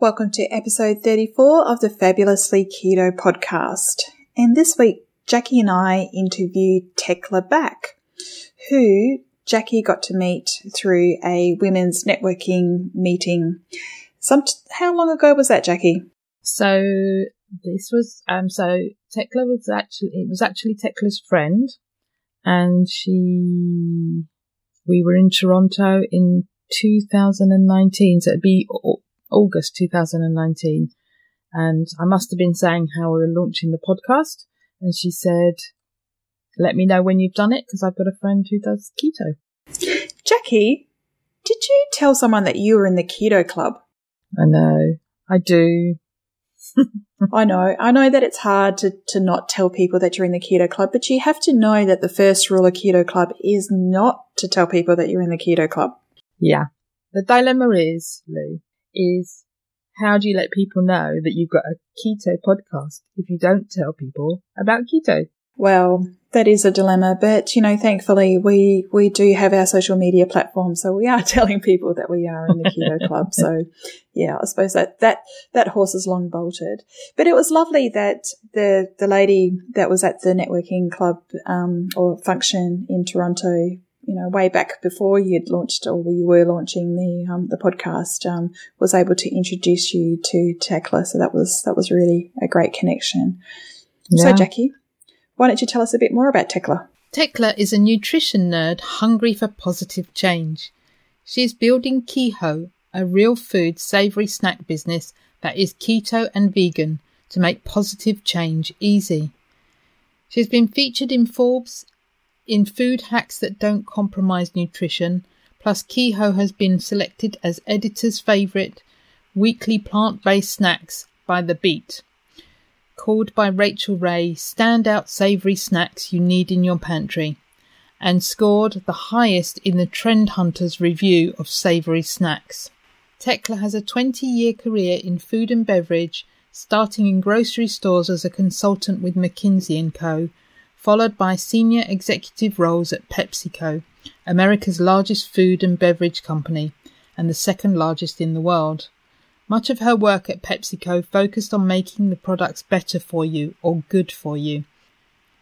Welcome to episode 34 of the Fabulously Keto podcast. And this week, Jackie and I interviewed Tekla Back, who Jackie got to meet through a women's networking meeting. Some how long ago was that, Jackie? So this was um so Tekla was actually it was actually Tekla's friend, and she we were in Toronto in 2019, so it'd be August 2019. And I must have been saying how we were launching the podcast. And she said, let me know when you've done it because I've got a friend who does keto. Jackie, did you tell someone that you were in the keto club? I know. I do. I know. I know that it's hard to, to not tell people that you're in the keto club, but you have to know that the first rule of keto club is not to tell people that you're in the keto club. Yeah. The dilemma is, Lou, is how do you let people know that you've got a keto podcast if you don't tell people about keto? Well, that is a dilemma, but you know, thankfully we, we do have our social media platform. So we are telling people that we are in the keto club. So yeah, I suppose that, that, that horse is long bolted, but it was lovely that the, the lady that was at the networking club, um, or function in Toronto you know, way back before you'd launched or you were launching the um, the podcast, um, was able to introduce you to Tekla. So that was that was really a great connection. Yeah. So Jackie, why don't you tell us a bit more about Tekla? Tekla is a nutrition nerd hungry for positive change. She is building Keho, a real food savory snack business that is keto and vegan to make positive change easy. She's been featured in Forbes, in food hacks that don't compromise nutrition, plus Keho has been selected as editor's favourite weekly plant based snacks by The Beet. Called by Rachael Ray standout savoury snacks you need in your pantry, and scored the highest in the Trend Hunters review of savoury snacks. Tekla has a 20 year career in food and beverage, starting in grocery stores as a consultant with McKinsey & Co followed by senior executive roles at PepsiCo, America's largest food and beverage company and the second largest in the world. Much of her work at PepsiCo focused on making the products better for you or good for you.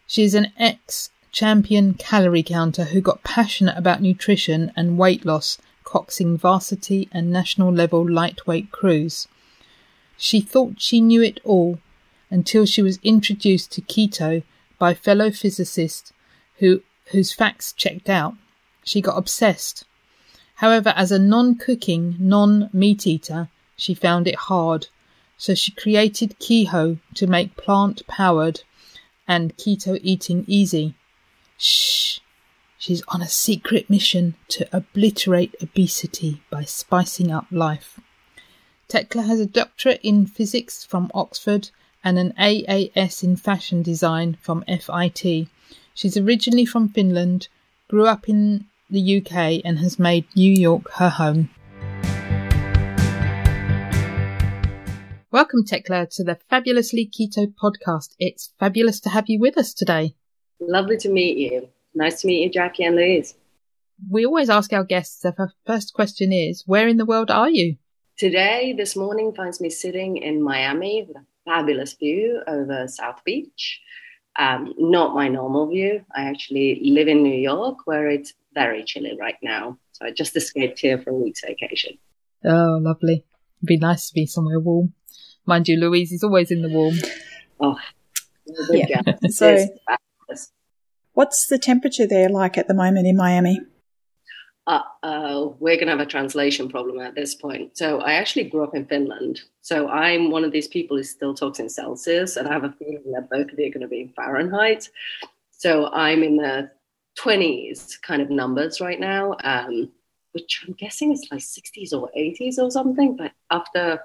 She is an ex champion calorie counter who got passionate about nutrition and weight loss, coxing varsity and national level lightweight crews. She thought she knew it all until she was introduced to keto by fellow physicists who, whose facts checked out. She got obsessed. However, as a non cooking, non meat eater, she found it hard, so she created Keho to make plant powered and keto eating easy. Shh! She's on a secret mission to obliterate obesity by spicing up life. Tekla has a doctorate in physics from Oxford and an AAS in fashion design from FIT. She's originally from Finland, grew up in the UK, and has made New York her home. Welcome, Tekla, to the Fabulously Keto podcast. It's fabulous to have you with us today. Lovely to meet you. Nice to meet you, Jackie and Louise. We always ask our guests if our first question is, Where in the world are you? Today, this morning, finds me sitting in Miami fabulous view over South Beach. Um, not my normal view. I actually live in New York where it's very chilly right now. So I just escaped here for a week's vacation. Oh, lovely. It'd be nice to be somewhere warm. Mind you, Louise is always in the warm. Oh, yeah. so, what's the temperature there like at the moment in Miami? Uh, we're going to have a translation problem at this point. So I actually grew up in Finland. So I'm one of these people who still talks in Celsius, and I have a feeling that both of you are going to be in Fahrenheit. So I'm in the 20s kind of numbers right now, um, which I'm guessing is like 60s or 80s or something. But after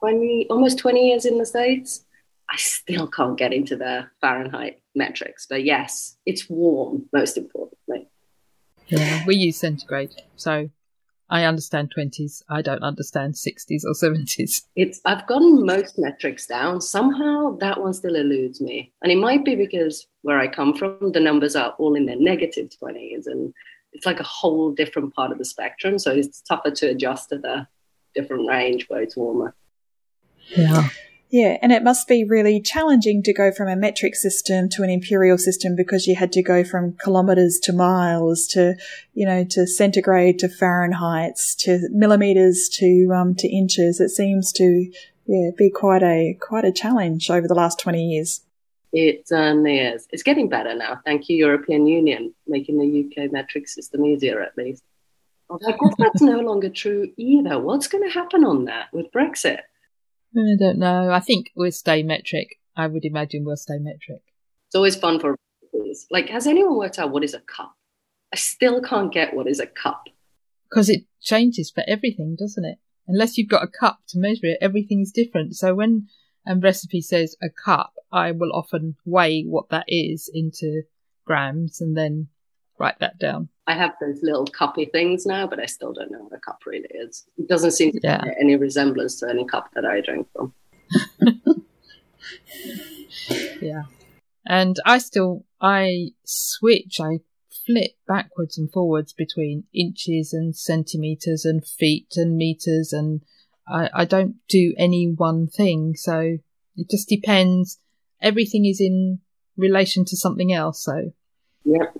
20, almost 20 years in the States, I still can't get into the Fahrenheit metrics. But yes, it's warm, most importantly. Yeah, we use centigrade. So I understand 20s. I don't understand 60s or 70s. It's I've gotten most metrics down. Somehow that one still eludes me. And it might be because where I come from, the numbers are all in the negative 20s and it's like a whole different part of the spectrum. So it's tougher to adjust to the different range where it's warmer. Yeah. Yeah, and it must be really challenging to go from a metric system to an imperial system because you had to go from kilometers to miles to, you know, to centigrade to Fahrenheit to millimeters to um, to inches. It seems to yeah be quite a quite a challenge over the last twenty years. It certainly is. It's getting better now. Thank you, European Union, making the UK metric system easier at least. Although I guess that's no longer true either. What's going to happen on that with Brexit? I don't know. I think we'll stay metric. I would imagine we'll stay metric. It's always fun for like, has anyone worked out what is a cup? I still can't get what is a cup. Because it changes for everything, doesn't it? Unless you've got a cup to measure it, everything is different. So when a recipe says a cup, I will often weigh what that is into grams and then write that down. I have those little cuppy things now, but I still don't know what a cup really is. It doesn't seem to yeah. any resemblance to any cup that I drink from. yeah. And I still, I switch, I flip backwards and forwards between inches and centimeters and feet and meters and I, I don't do any one thing. So it just depends. Everything is in relation to something else. So. Yep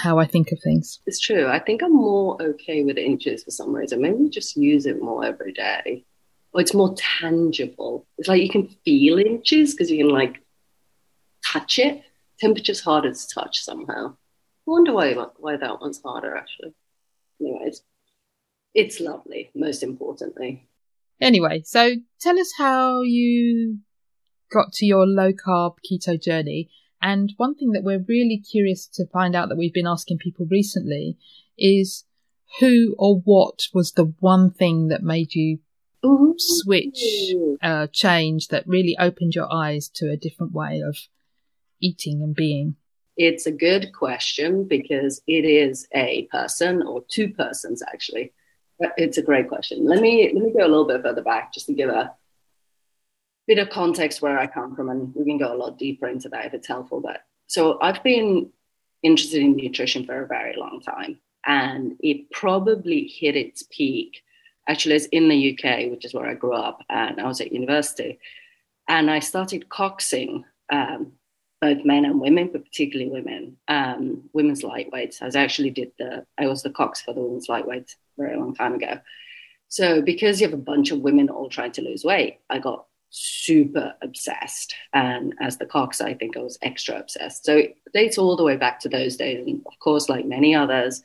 how I think of things. It's true. I think I'm more okay with inches for some reason. Maybe just use it more every day. Or it's more tangible. It's like you can feel inches because you can like touch it. Temperature's harder to touch somehow. I wonder why why that one's harder actually. Anyways, it's lovely, most importantly. Anyway, so tell us how you got to your low carb keto journey and one thing that we're really curious to find out that we've been asking people recently is who or what was the one thing that made you switch, uh, change that really opened your eyes to a different way of eating and being? It's a good question because it is a person or two persons actually. It's a great question. Let me let me go a little bit further back just to give a bit of context where I come from, and we can go a lot deeper into that if it's helpful. But so I've been interested in nutrition for a very long time, and it probably hit its peak. Actually, it's in the UK, which is where I grew up, and I was at university, and I started coxing um, both men and women, but particularly women, um, women's lightweights. I was actually did the I was the cox for the women's lightweights very long time ago. So because you have a bunch of women all trying to lose weight, I got super obsessed. And as the Cox, I think I was extra obsessed. So it dates all the way back to those days. And of course, like many others,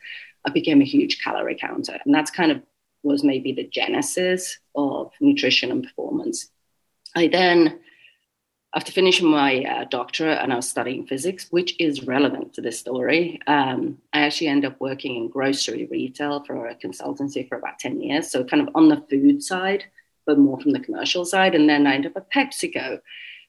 I became a huge calorie counter. And that's kind of was maybe the genesis of nutrition and performance. I then, after finishing my uh, doctorate and I was studying physics, which is relevant to this story, um, I actually ended up working in grocery retail for a consultancy for about 10 years. So, kind of on the food side but more from the commercial side. And then I ended up at PepsiCo,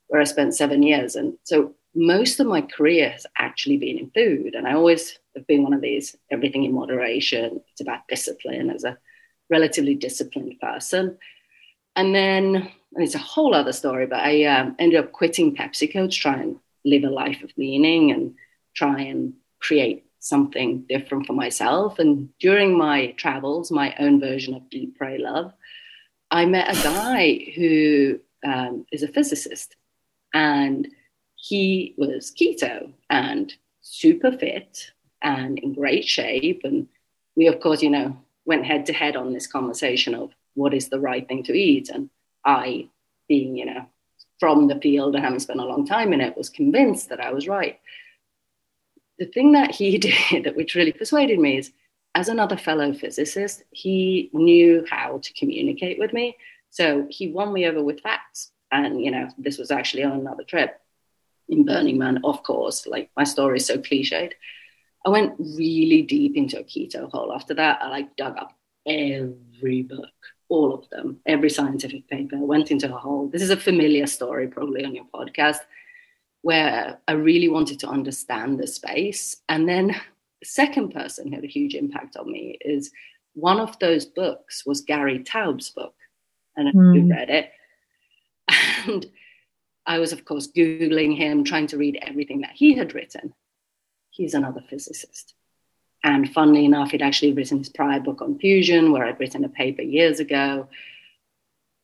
where I spent seven years. And so most of my career has actually been in food. And I always have been one of these everything in moderation. It's about discipline as a relatively disciplined person. And then, and it's a whole other story, but I um, ended up quitting PepsiCo to try and live a life of meaning and try and create something different for myself. And during my travels, my own version of Eat Pray, Love, I met a guy who um, is a physicist, and he was keto and super fit and in great shape. And we, of course, you know, went head to head on this conversation of what is the right thing to eat. And I being, you know, from the field and having spent a long time in it, was convinced that I was right. The thing that he did, that which really persuaded me, is as another fellow physicist, he knew how to communicate with me. So he won me over with facts. And, you know, this was actually on another trip in Burning Man, of course. Like my story is so cliched. I went really deep into a keto hole. After that, I like dug up every book, all of them, every scientific paper. Went into a hole. This is a familiar story, probably on your podcast, where I really wanted to understand the space. And then the second person who had a huge impact on me is one of those books was Gary Taubes' book. And mm. you read it. And I was, of course, Googling him, trying to read everything that he had written. He's another physicist. And funnily enough, he'd actually written his prior book on fusion, where I'd written a paper years ago.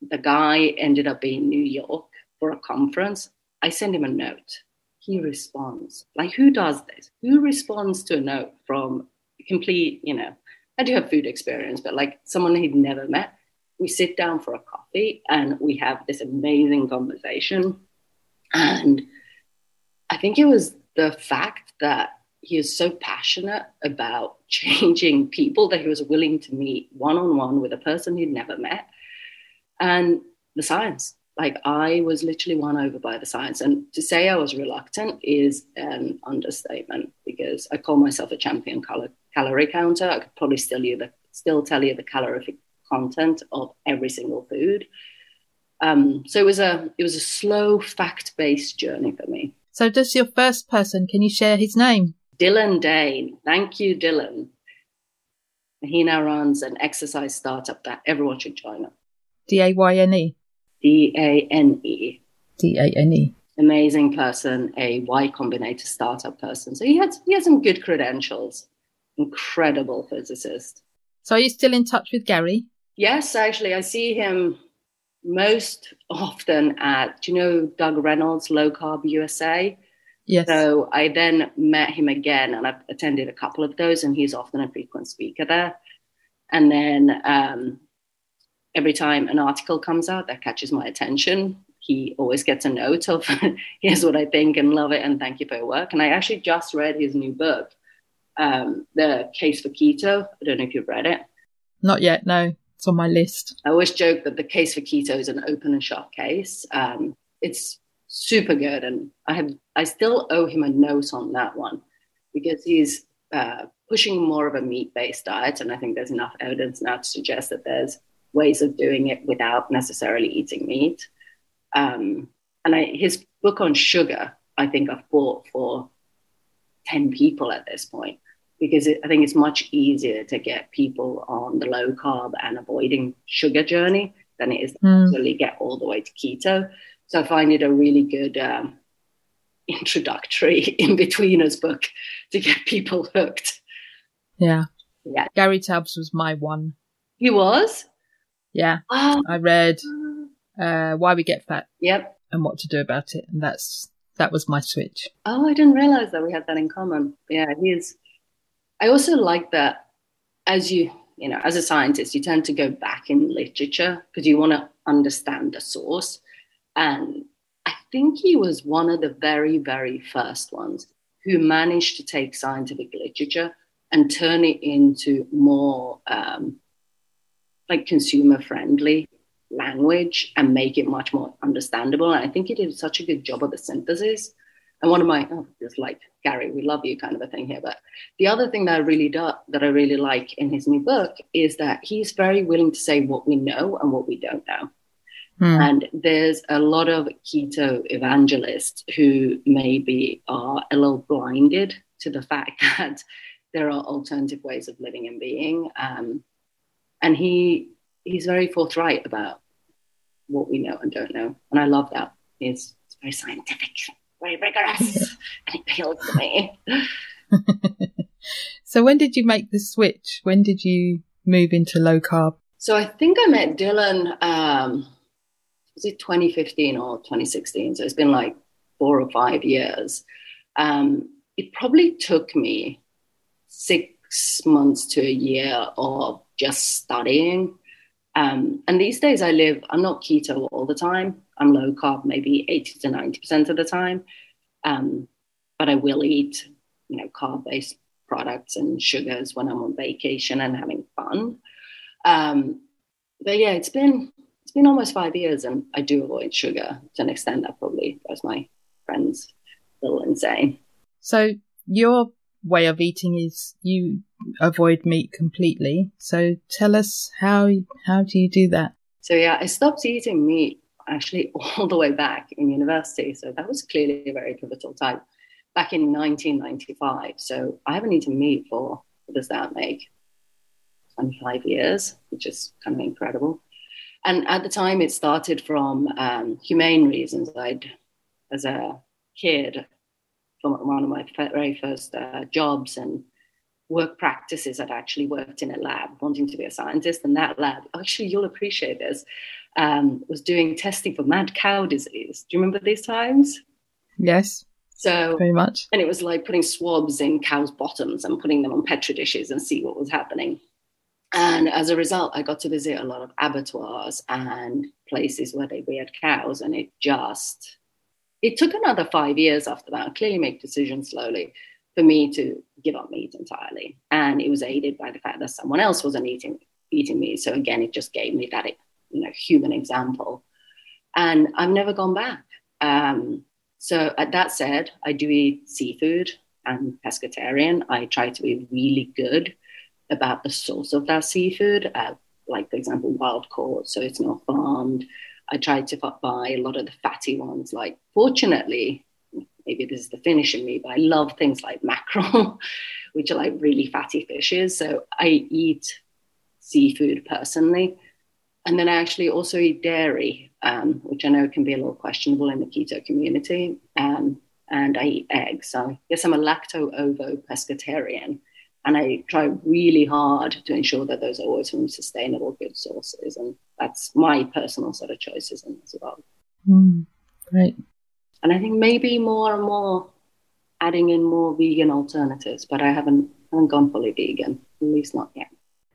The guy ended up being in New York for a conference. I send him a note. He responds. Like, who does this? Who responds to a note from complete, you know, I do have food experience, but like someone he'd never met. We sit down for a coffee and we have this amazing conversation. And I think it was the fact that he is so passionate about changing people that he was willing to meet one on one with a person he'd never met. And the science, like I was literally won over by the science. And to say I was reluctant is an understatement because I call myself a champion cal- calorie counter. I could probably still you the still tell you the calorific content of every single food. Um, so it was a it was a slow fact based journey for me. So does your first person? Can you share his name? Dylan Dane. Thank you, Dylan. He now runs an exercise startup that everyone should join up. D A Y N E. D A N E. D A N E. Amazing person, a Y Combinator startup person. So he had he has some good credentials. Incredible physicist. So are you still in touch with Gary? Yes, actually, I see him most often at. Do you know Doug Reynolds, Low Carb USA? Yes. So I then met him again and I've attended a couple of those, and he's often a frequent speaker there. And then um, every time an article comes out that catches my attention, he always gets a note of here's what I think and love it and thank you for your work. And I actually just read his new book, um, The Case for Keto. I don't know if you've read it. Not yet, no. It's on my list. I always joke that The Case for Keto is an open and shut case. Um, it's super good. And I have I still owe him a note on that one because he's uh, pushing more of a meat based diet, and I think there's enough evidence now to suggest that there's ways of doing it without necessarily eating meat. Um, and I, his book on sugar, I think I've bought for ten people at this point because it, I think it's much easier to get people on the low carb and avoiding sugar journey than it is to mm. actually get all the way to keto. So I find it a really good um, introductory in betweeners book to get people hooked. Yeah. Yeah. Gary Taubes was my one. He was? Yeah. Oh. I read uh, Why We Get Fat. Yep. And what to do about it. And that's that was my switch. Oh, I didn't realize that we had that in common. Yeah, he's I also like that as you you know, as a scientist, you tend to go back in literature because you want to understand the source. And I think he was one of the very, very first ones who managed to take scientific literature and turn it into more um, like consumer friendly language and make it much more understandable. And I think he did such a good job of the synthesis. And one of my, oh, just like Gary, we love you kind of a thing here. But the other thing that I really do, that I really like in his new book is that he's very willing to say what we know and what we don't know. Mm. And there's a lot of keto evangelists who maybe are a little blinded to the fact that there are alternative ways of living and being. Um, and he he's very forthright about what we know and don't know. And I love that. He's, it's very scientific, very rigorous, and it appeals to me. so when did you make the switch? When did you move into low carb? So I think I met Dylan um, was it 2015 or 2016? So it's been like four or five years. Um, it probably took me six months to a year of just studying Um, and these days I live, I'm not keto all the time. I'm low carb maybe 80 to 90% of the time. Um, but I will eat, you know, carb based products and sugars when I'm on vacation and having fun. Um, but yeah, it's been it's been almost five years, and I do avoid sugar to an extent that probably drives my friends a little insane. So your way of eating is you avoid meat completely. So tell us how how do you do that? So yeah, I stopped eating meat actually all the way back in university. So that was clearly a very pivotal time back in 1995. So I haven't eaten meat for what does that make? 25 years, which is kind of incredible. And at the time, it started from um, humane reasons. I'd, as a kid, from one of my very first uh, jobs and work practices, I'd actually worked in a lab, wanting to be a scientist. And that lab, actually, you'll appreciate this, um, was doing testing for mad cow disease. Do you remember these times? Yes. So very much. And it was like putting swabs in cows' bottoms and putting them on petri dishes and see what was happening. And as a result, I got to visit a lot of abattoirs and places where they reared cows, and it just it took another five years after that. I clearly make decisions slowly for me to give up meat entirely, and it was aided by the fact that someone else wasn't eating eating meat. So again, it just gave me that you know human example, and I've never gone back. Um, so at that said, I do eat seafood and pescatarian. I try to be really good about the source of that seafood, uh, like, for example, wild caught, so it's not farmed. I try to buy a lot of the fatty ones. Like, fortunately, maybe this is the Finnish in me, but I love things like mackerel, which are like really fatty fishes. So I eat seafood personally. And then I actually also eat dairy, um, which I know can be a little questionable in the keto community. Um, and I eat eggs. So guess I'm a lacto ovo pescatarian. And I try really hard to ensure that those are always from sustainable, good sources. And that's my personal sort of choices as well. Mm, great. And I think maybe more and more adding in more vegan alternatives, but I haven't, haven't gone fully vegan, at least not yet.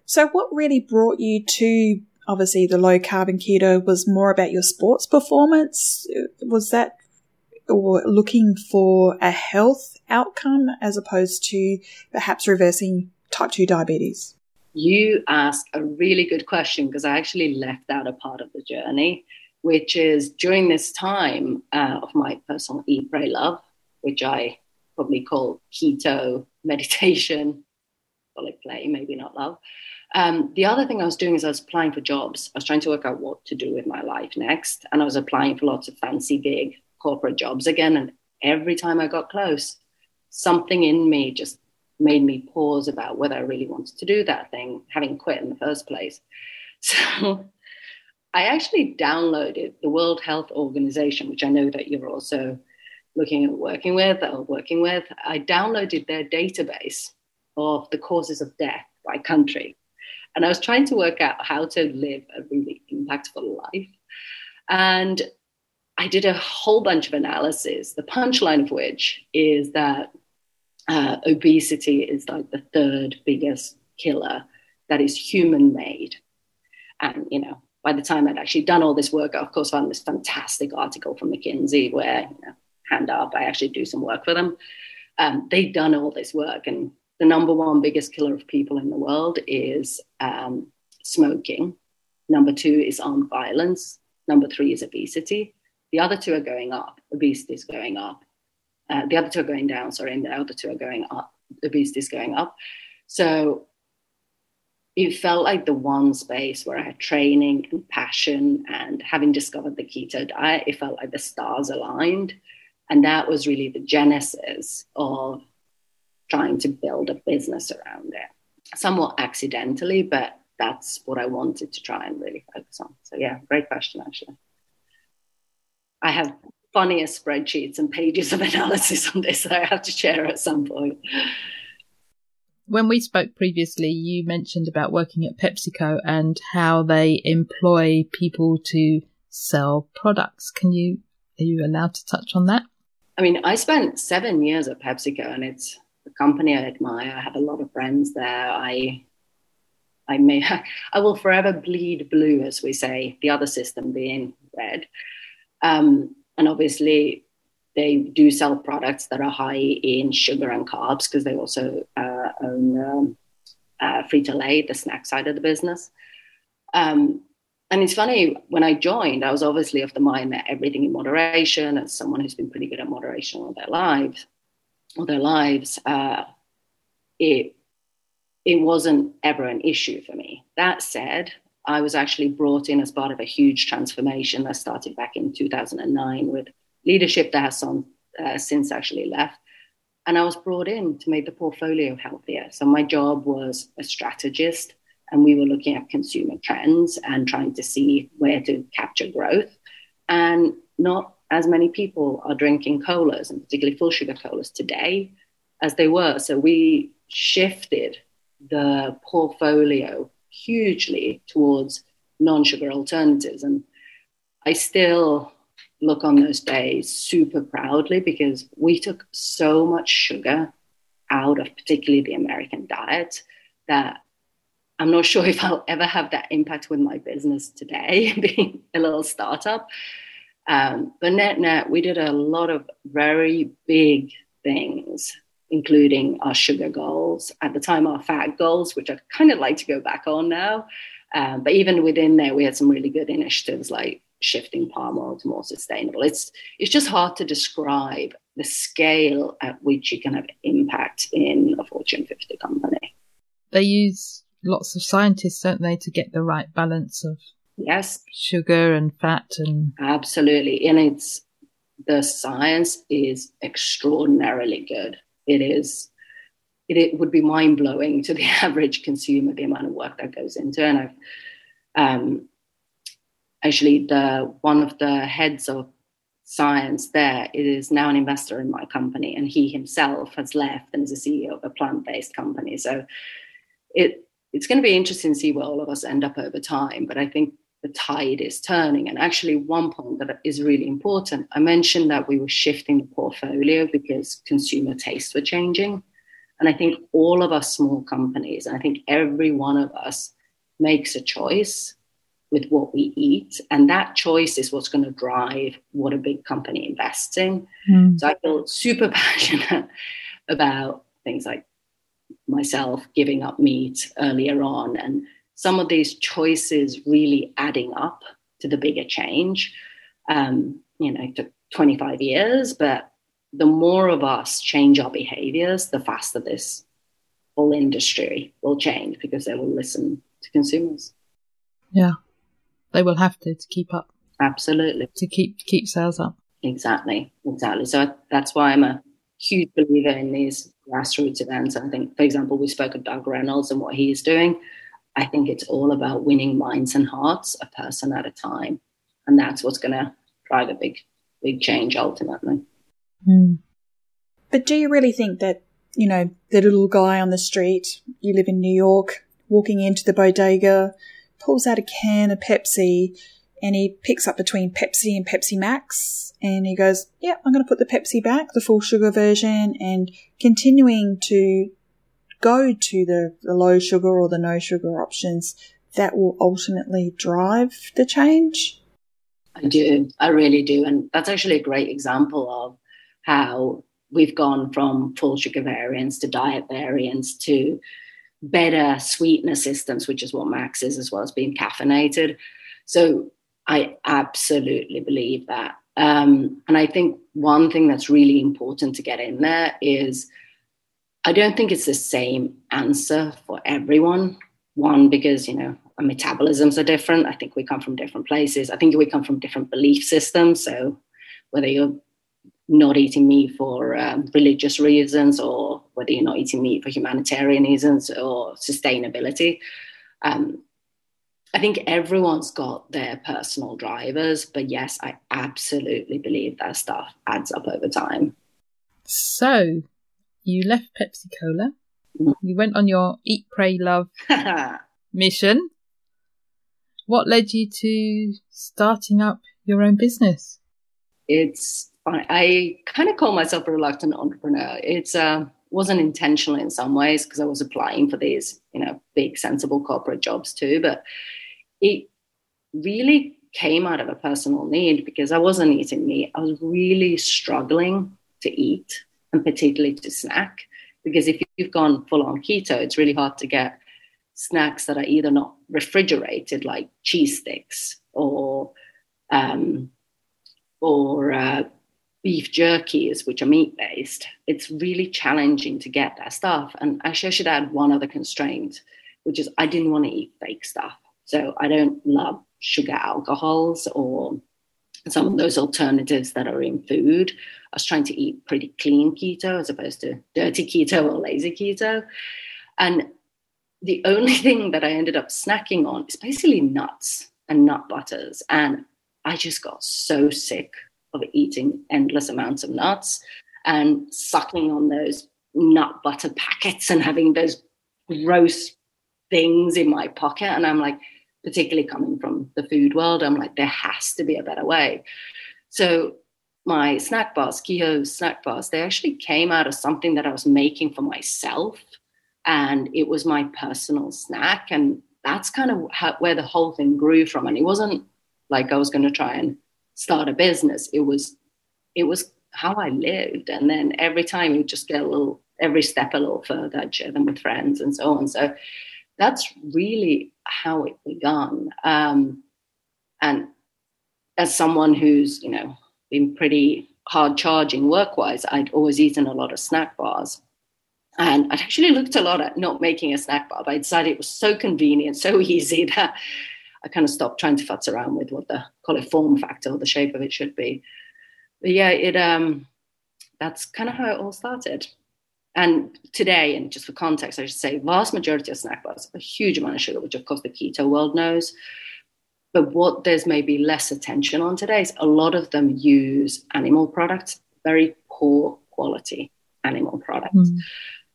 So, what really brought you to obviously the low carb and keto was more about your sports performance? Was that or looking for a health outcome as opposed to perhaps reversing type 2 diabetes? You ask a really good question because I actually left out a part of the journey, which is during this time uh, of my personal eat, pray, love, which I probably call keto meditation, call it play, maybe not love. Um, the other thing I was doing is I was applying for jobs. I was trying to work out what to do with my life next. And I was applying for lots of fancy, big corporate jobs again. And every time I got close, something in me just made me pause about whether I really wanted to do that thing, having quit in the first place. So I actually downloaded the World Health Organization, which I know that you're also looking at working with or working with. I downloaded their database of the causes of death by country. And I was trying to work out how to live a really impactful life. And I did a whole bunch of analysis, the punchline of which is that uh, obesity is like the third biggest killer that is human made. And, you know, by the time I'd actually done all this work, I, of course, found this fantastic article from McKinsey where, you know, hand up, I actually do some work for them. Um, they've done all this work, and the number one biggest killer of people in the world is um, smoking. Number two is armed violence. Number three is obesity. The other two are going up. Obesity is going up. Uh, the other two are going down, sorry, and the other two are going up. Obesity is going up. So it felt like the one space where I had training and passion and having discovered the keto diet, it felt like the stars aligned. And that was really the genesis of trying to build a business around it. Somewhat accidentally, but that's what I wanted to try and really focus on. So, yeah, great question, actually. I have funniest spreadsheets and pages of analysis on this that I have to share at some point. When we spoke previously, you mentioned about working at PepsiCo and how they employ people to sell products. Can you are you allowed to touch on that? I mean, I spent seven years at PepsiCo, and it's a company I admire. I have a lot of friends there. I I may I will forever bleed blue, as we say, the other system being red. Um, and obviously, they do sell products that are high in sugar and carbs because they also uh, own um, uh, Frito Lay, the snack side of the business. Um, and it's funny when I joined, I was obviously of the mind that everything in moderation, as someone who's been pretty good at moderation all their lives, all their lives, uh, it it wasn't ever an issue for me. That said, I was actually brought in as part of a huge transformation that started back in 2009 with leadership that has some, uh, since actually left. And I was brought in to make the portfolio healthier. So my job was a strategist and we were looking at consumer trends and trying to see where to capture growth. And not as many people are drinking colas, and particularly full sugar colas today, as they were. So we shifted the portfolio hugely towards non sugar alternatives. And I still look on those days super proudly because we took so much sugar out of particularly the American diet that I'm not sure if I'll ever have that impact with my business today, being a little startup. Um, but net net, we did a lot of very big things, including our sugar goals, at the time, our fat goals, which I kind of like to go back on now. Um, but even within there, we had some really good initiatives like shifting palm oil to more sustainable. It's it's just hard to describe the scale at which you can have impact in a Fortune 50 company. They use lots of scientists, don't they, to get the right balance of yes sugar and fat and absolutely. And it's the science is extraordinarily good. It is. It, it would be mind blowing to the average consumer the amount of work that goes into. And I've um, actually the one of the heads of science there is now an investor in my company and he himself has left and is a ceo of a plant-based company so it it's going to be interesting to see where all of us end up over time. But I think the tide is turning. And actually, one point that is really important I mentioned that we were shifting the portfolio because consumer tastes were changing. And I think all of us small companies, and I think every one of us makes a choice with what we eat. And that choice is what's going to drive what a big company invests in. Mm. So I feel super passionate about things like myself giving up meat earlier on and some of these choices really adding up to the bigger change. Um, you know, it took 25 years, but the more of us change our behaviors, the faster this whole industry will change because they will listen to consumers. Yeah, they will have to to keep up. Absolutely, to keep keep sales up. Exactly, exactly. So that's why I'm a huge believer in these grassroots events. I think, for example, we spoke of Doug Reynolds and what he's doing. I think it's all about winning minds and hearts, a person at a time, and that's what's going to drive a big, big change ultimately. Mm. But do you really think that you know the little guy on the street? You live in New York, walking into the bodega, pulls out a can of Pepsi, and he picks up between Pepsi and Pepsi Max and he goes, Yeah, I'm going to put the Pepsi back, the full sugar version, and continuing to go to the, the low sugar or the no sugar options that will ultimately drive the change? I do. I really do. And that's actually a great example of how we've gone from full sugar variants to diet variants to better sweetener systems, which is what Max is, as well as being caffeinated. So I absolutely believe that. Um, and I think one thing that's really important to get in there is I don't think it's the same answer for everyone. One, because, you know, our metabolisms are different. I think we come from different places. I think we come from different belief systems. So whether you're not eating meat for um, religious reasons or whether you're not eating meat for humanitarian reasons or sustainability, um, I think everyone's got their personal drivers, but yes, I absolutely believe that stuff adds up over time. So, you left Pepsi Cola. Mm. You went on your Eat, Pray, Love mission. What led you to starting up your own business? It's I kind of call myself a reluctant entrepreneur. It's uh, wasn't intentional in some ways because I was applying for these, you know, big sensible corporate jobs too. But it really came out of a personal need because I wasn't eating meat. I was really struggling to eat and particularly to snack. Because if you've gone full on keto, it's really hard to get snacks that are either not refrigerated, like cheese sticks or um, or uh, beef jerkies, which are meat based. It's really challenging to get that stuff. And actually, I should add one other constraint, which is I didn't want to eat fake stuff. So I don't love sugar alcohols or some of those alternatives that are in food. I was trying to eat pretty clean keto as opposed to dirty keto or lazy keto. And the only thing that I ended up snacking on is basically nuts and nut butters. And I just got so sick of eating endless amounts of nuts and sucking on those nut butter packets and having those gross things in my pocket. And I'm like, particularly coming from the food world, I'm like, there has to be a better way. So my snack bars, Keho snack bars, they actually came out of something that I was making for myself. And it was my personal snack. And that's kind of how, where the whole thing grew from. And it wasn't like I was going to try and start a business. It was, it was how I lived. And then every time you just get a little, every step a little further, I'd share them with friends and so on. So that's really how it began. Um, and as someone who's, you know, been pretty hard charging work wise, I'd always eaten a lot of snack bars. And I'd actually looked a lot at not making a snack bar, but I decided it was so convenient, so easy that I kind of stopped trying to futz around with what the call it form factor or the shape of it should be. But yeah, it um that's kind of how it all started. And today, and just for context, I should say, vast majority of snack bars a huge amount of sugar, which of course the keto world knows. But what there's maybe less attention on today is a lot of them use animal products, very poor quality animal products. Mm.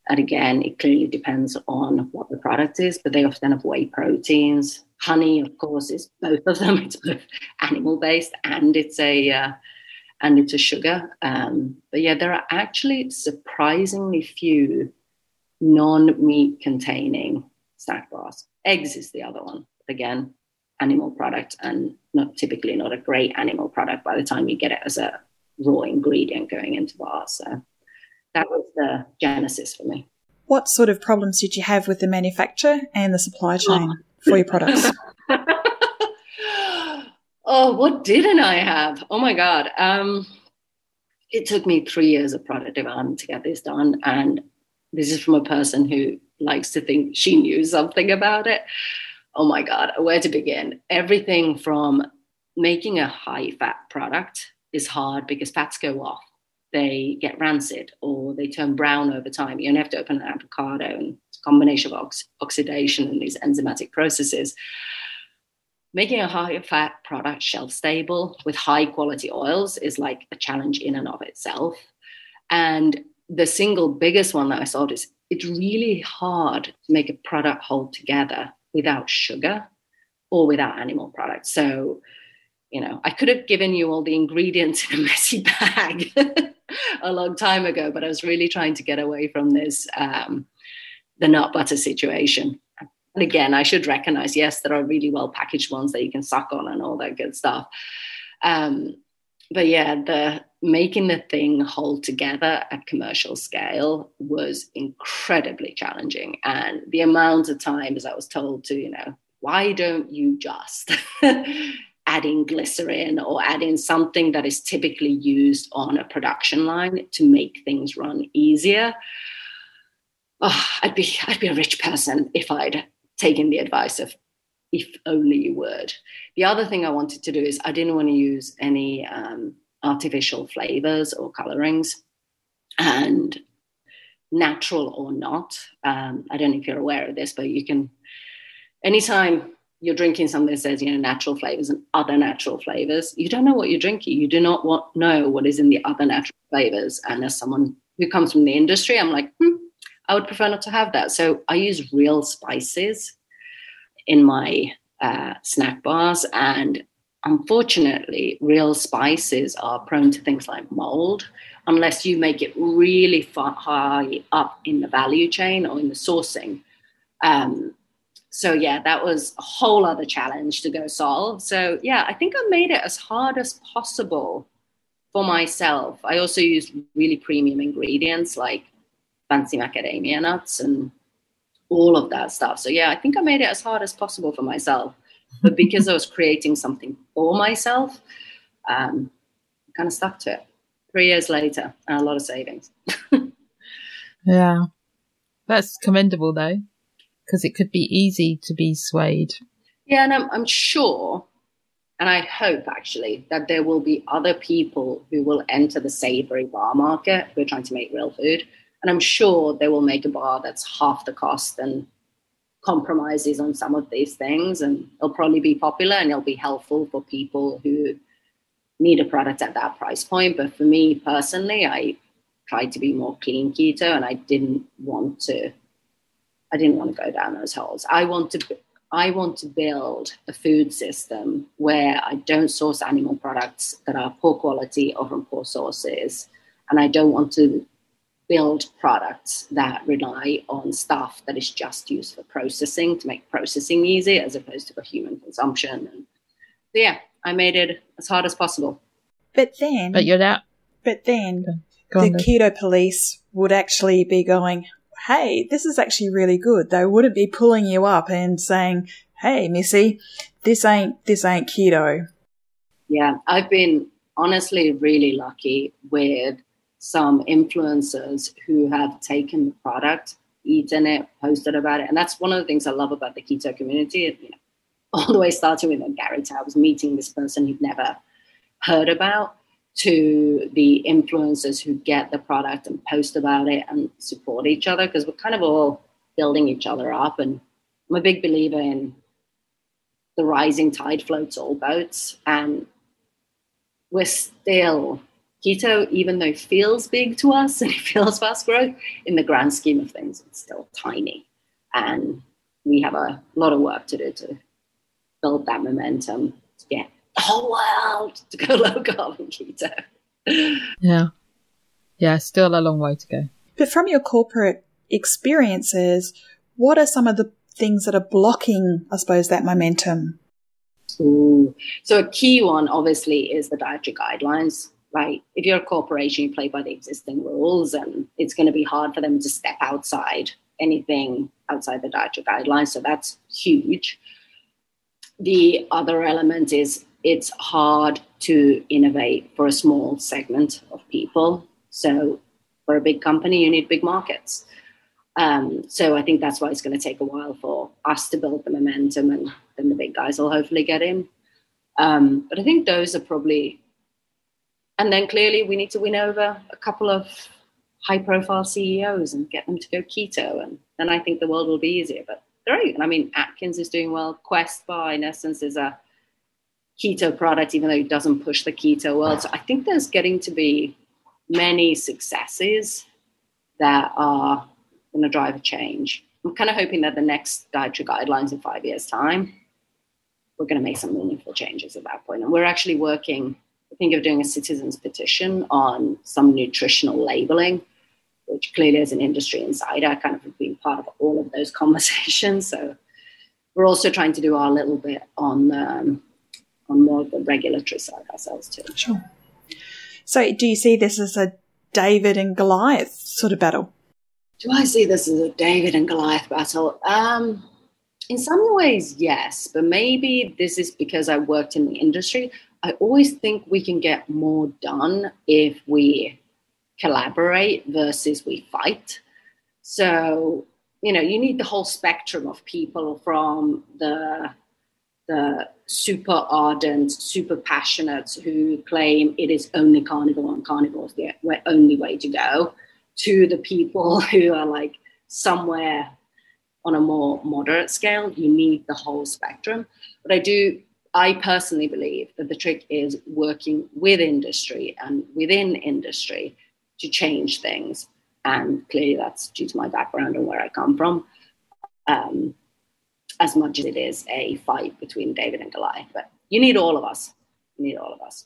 And again, it clearly depends on what the product is, but they often have whey proteins. Honey, of course, is both of them. It's both animal based and it's a uh, and it's a sugar. Um, but yeah, there are actually surprisingly few non-meat containing snack bars. Eggs is the other one. Again, animal product and not typically not a great animal product by the time you get it as a raw ingredient going into bars. So that was the genesis for me. What sort of problems did you have with the manufacture and the supply chain oh. For your products? oh, what didn't I have? Oh my God. Um, it took me three years of product development to get this done. And this is from a person who likes to think she knew something about it. Oh my God, where to begin? Everything from making a high fat product is hard because fats go off they get rancid or they turn brown over time. You only have to open an avocado and combination of ox- oxidation and these enzymatic processes. Making a high fat product shelf stable with high quality oils is like a challenge in and of itself. And the single biggest one that I solved is it's really hard to make a product hold together without sugar or without animal products. So, you know, I could have given you all the ingredients in a messy bag a long time ago, but I was really trying to get away from this um, the nut butter situation. And again, I should recognize, yes, there are really well packaged ones that you can suck on and all that good stuff. Um, but yeah, the making the thing hold together at commercial scale was incredibly challenging. And the amount of times I was told to, you know, why don't you just adding glycerin or adding something that is typically used on a production line to make things run easier. Oh, I'd be I'd be a rich person if I'd taken the advice of if only you would. The other thing I wanted to do is I didn't want to use any um, artificial flavors or colorings, and natural or not. Um, I don't know if you're aware of this, but you can anytime you're drinking something that says you know natural flavors and other natural flavors you don't know what you're drinking you do not want, know what is in the other natural flavors and as someone who comes from the industry i'm like hmm, i would prefer not to have that so i use real spices in my uh, snack bars and unfortunately real spices are prone to things like mold unless you make it really far high up in the value chain or in the sourcing. Um, so yeah, that was a whole other challenge to go solve. So yeah, I think I made it as hard as possible for myself. I also used really premium ingredients like fancy macadamia nuts and all of that stuff. So yeah, I think I made it as hard as possible for myself. But because I was creating something for myself, um, I kind of stuck to it. Three years later, and a lot of savings. yeah, that's commendable though because it could be easy to be swayed. Yeah, and I'm, I'm sure, and I hope actually, that there will be other people who will enter the savory bar market who are trying to make real food. And I'm sure they will make a bar that's half the cost and compromises on some of these things. And it'll probably be popular and it'll be helpful for people who need a product at that price point. But for me personally, I tried to be more clean keto and I didn't want to I didn't want to go down those holes. I want to I want to build a food system where I don't source animal products that are poor quality or from poor sources, and I don't want to build products that rely on stuff that is just used for processing to make processing easy as opposed to for human consumption. And so yeah, I made it as hard as possible. But then, but you're that. But then, the keto police would actually be going, hey, this is actually really good. They wouldn't be pulling you up and saying, hey, Missy, this ain't, this ain't keto. Yeah, I've been honestly really lucky with some influencers who have taken the product, eaten it, posted about it. And that's one of the things I love about the keto community. You know, all the way starting with Gary Taubes meeting this person he'd never heard about to the influencers who get the product and post about it and support each other because we're kind of all building each other up. And I'm a big believer in the rising tide floats all boats. And we're still keto, even though it feels big to us and it feels fast growth, in the grand scheme of things, it's still tiny. And we have a lot of work to do to build that momentum to get the whole world to go low carb and keto. Yeah. Yeah, still a long way to go. But from your corporate experiences, what are some of the things that are blocking, I suppose, that momentum? Ooh. So a key one, obviously, is the dietary guidelines. Right? If you're a corporation, you play by the existing rules, and it's going to be hard for them to step outside anything outside the dietary guidelines. So that's huge. The other element is it's hard to innovate for a small segment of people. So, for a big company, you need big markets. Um, so, I think that's why it's going to take a while for us to build the momentum, and then the big guys will hopefully get in. Um, but I think those are probably, and then clearly we need to win over a couple of high profile CEOs and get them to go keto. And then I think the world will be easier. But great. I mean, Atkins is doing well. Quest Bar, in essence, is a keto product, even though it doesn't push the keto world. So I think there's getting to be many successes that are going to drive a change. I'm kind of hoping that the next dietary guidelines in five years' time, we're going to make some meaningful changes at that point. And we're actually working, think, of doing a citizens petition on some nutritional labeling, which clearly as an industry insider, kind of have been part of all of those conversations. So we're also trying to do our little bit on um, on more of the regulatory side ourselves too. Sure. So, do you see this as a David and Goliath sort of battle? Do I see this as a David and Goliath battle? Um, in some ways, yes, but maybe this is because I worked in the industry. I always think we can get more done if we collaborate versus we fight. So, you know, you need the whole spectrum of people from the the super ardent, super passionate who claim it is only carnivore and carnivore is the only way to go, to the people who are like somewhere on a more moderate scale. You need the whole spectrum. But I do, I personally believe that the trick is working with industry and within industry to change things. And clearly that's due to my background and where I come from. Um, as much as it is a fight between David and Goliath. But you need all of us. You need all of us.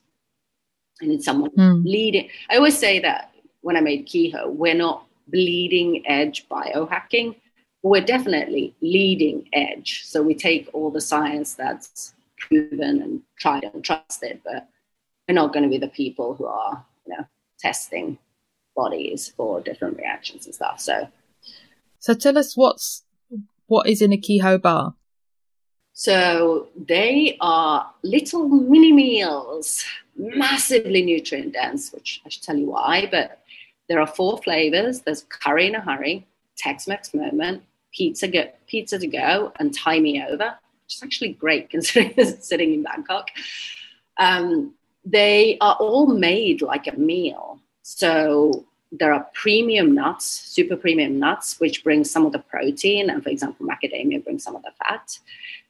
I need someone mm. leading. I always say that when I made Keho, we're not bleeding edge biohacking, we're definitely leading edge. So we take all the science that's proven and tried and trusted, but we're not going to be the people who are, you know, testing bodies for different reactions and stuff. So, so tell us what's what is in a Keho bar. So they are little mini meals, massively nutrient dense, which I should tell you why. But there are four flavors. There's curry in a hurry, Tex-Mex moment, pizza go, pizza to go, and tie me over, which is actually great considering sitting in Bangkok. Um, they are all made like a meal. So there are premium nuts, super premium nuts, which bring some of the protein, and for example, macadamia brings some of the fat.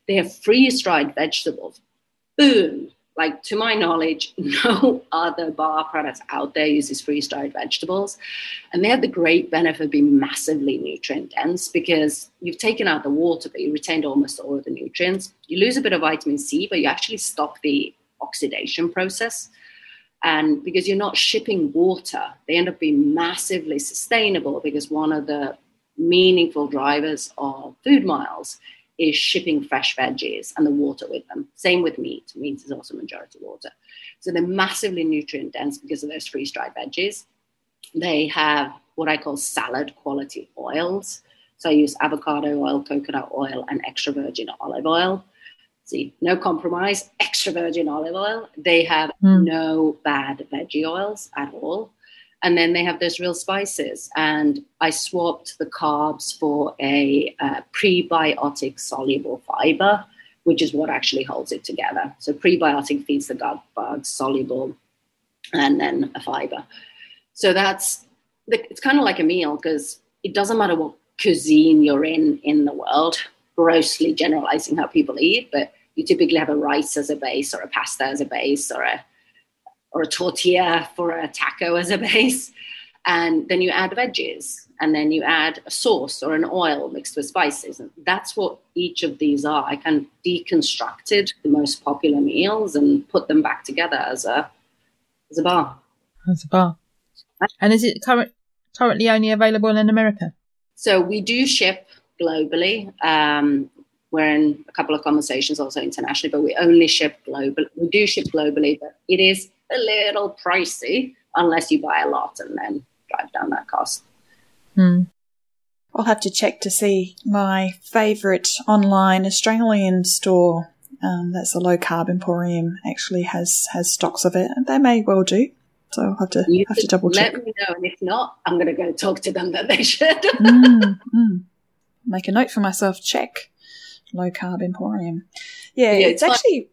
They have freeze dried vegetables. Boom. Like to my knowledge, no other bar products out there uses freeze dried vegetables. And they have the great benefit of being massively nutrient dense because you've taken out the water, but you retained almost all of the nutrients. You lose a bit of vitamin C, but you actually stop the oxidation process. And because you're not shipping water, they end up being massively sustainable because one of the meaningful drivers of food miles is shipping fresh veggies and the water with them. Same with meat. Meat is also majority water. So they're massively nutrient dense because of those freeze dried veggies. They have what I call salad quality oils. So I use avocado oil, coconut oil, and extra virgin olive oil. See, no compromise, extra virgin olive oil. They have mm. no bad veggie oils at all. And then they have those real spices. And I swapped the carbs for a uh, prebiotic soluble fiber, which is what actually holds it together. So prebiotic feeds the gut bugs, soluble, and then a fiber. So that's it's kind of like a meal because it doesn't matter what cuisine you're in in the world. Grossly generalizing how people eat, but you typically have a rice as a base or a pasta as a base or a or a tortilla for a taco as a base. And then you add veggies, and then you add a sauce or an oil mixed with spices. And that's what each of these are. I kind of deconstructed the most popular meals and put them back together as a as a bar. As a bar. And is it current, currently only available in America? So we do ship globally. Um, we're in a couple of conversations also internationally, but we only ship globally. We do ship globally, but it is a little pricey unless you buy a lot and then drive down that cost. Hmm. I'll have to check to see my favourite online Australian store. Um, that's a low carb emporium. Actually, has has stocks of it, and they may well do. So I'll have to you have to double check. Let me know, and if not, I'm going to go talk to them that they should. mm, mm. Make a note for myself. Check low carb emporium. Yeah, yeah it's, it's actually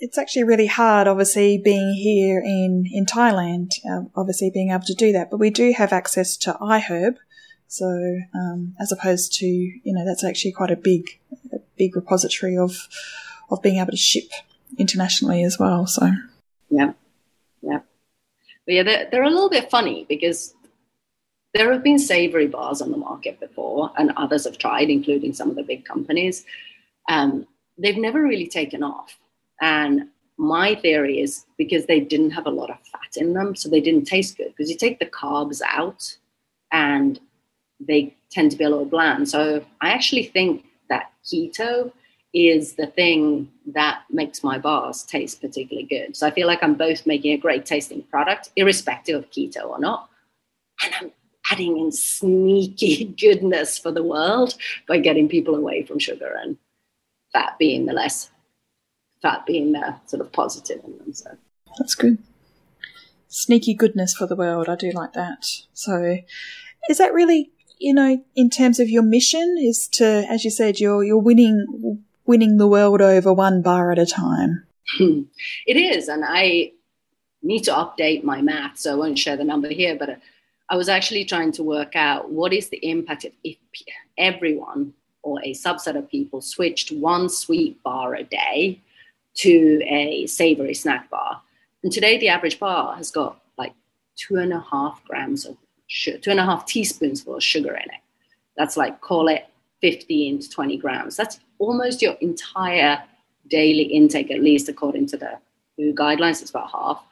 it's actually really hard, obviously, being here in, in Thailand, uh, obviously being able to do that. But we do have access to iHerb. So, um, as opposed to, you know, that's actually quite a big, a big repository of, of being able to ship internationally as well. So, yeah, yeah. But yeah, they're, they're a little bit funny because there have been savory bars on the market before, and others have tried, including some of the big companies. Um, they've never really taken off. And my theory is because they didn't have a lot of fat in them, so they didn't taste good. Because you take the carbs out and they tend to be a little bland. So I actually think that keto is the thing that makes my bars taste particularly good. So I feel like I'm both making a great tasting product, irrespective of keto or not. And I'm adding in sneaky goodness for the world by getting people away from sugar and fat being the less fat being the sort of positive in them. So that's good. Sneaky goodness for the world. I do like that. So is that really, you know, in terms of your mission is to, as you said, you're, you're winning, winning the world over one bar at a time. it is. And I need to update my math, so I won't share the number here, but I was actually trying to work out what is the impact if everyone or a subset of people switched one sweet bar a day to a savory snack bar. And today, the average bar has got like two and a half grams of sugar, two and a half teaspoons of sugar in it. That's like, call it 15 to 20 grams. That's almost your entire daily intake, at least according to the WHO guidelines. It's about half.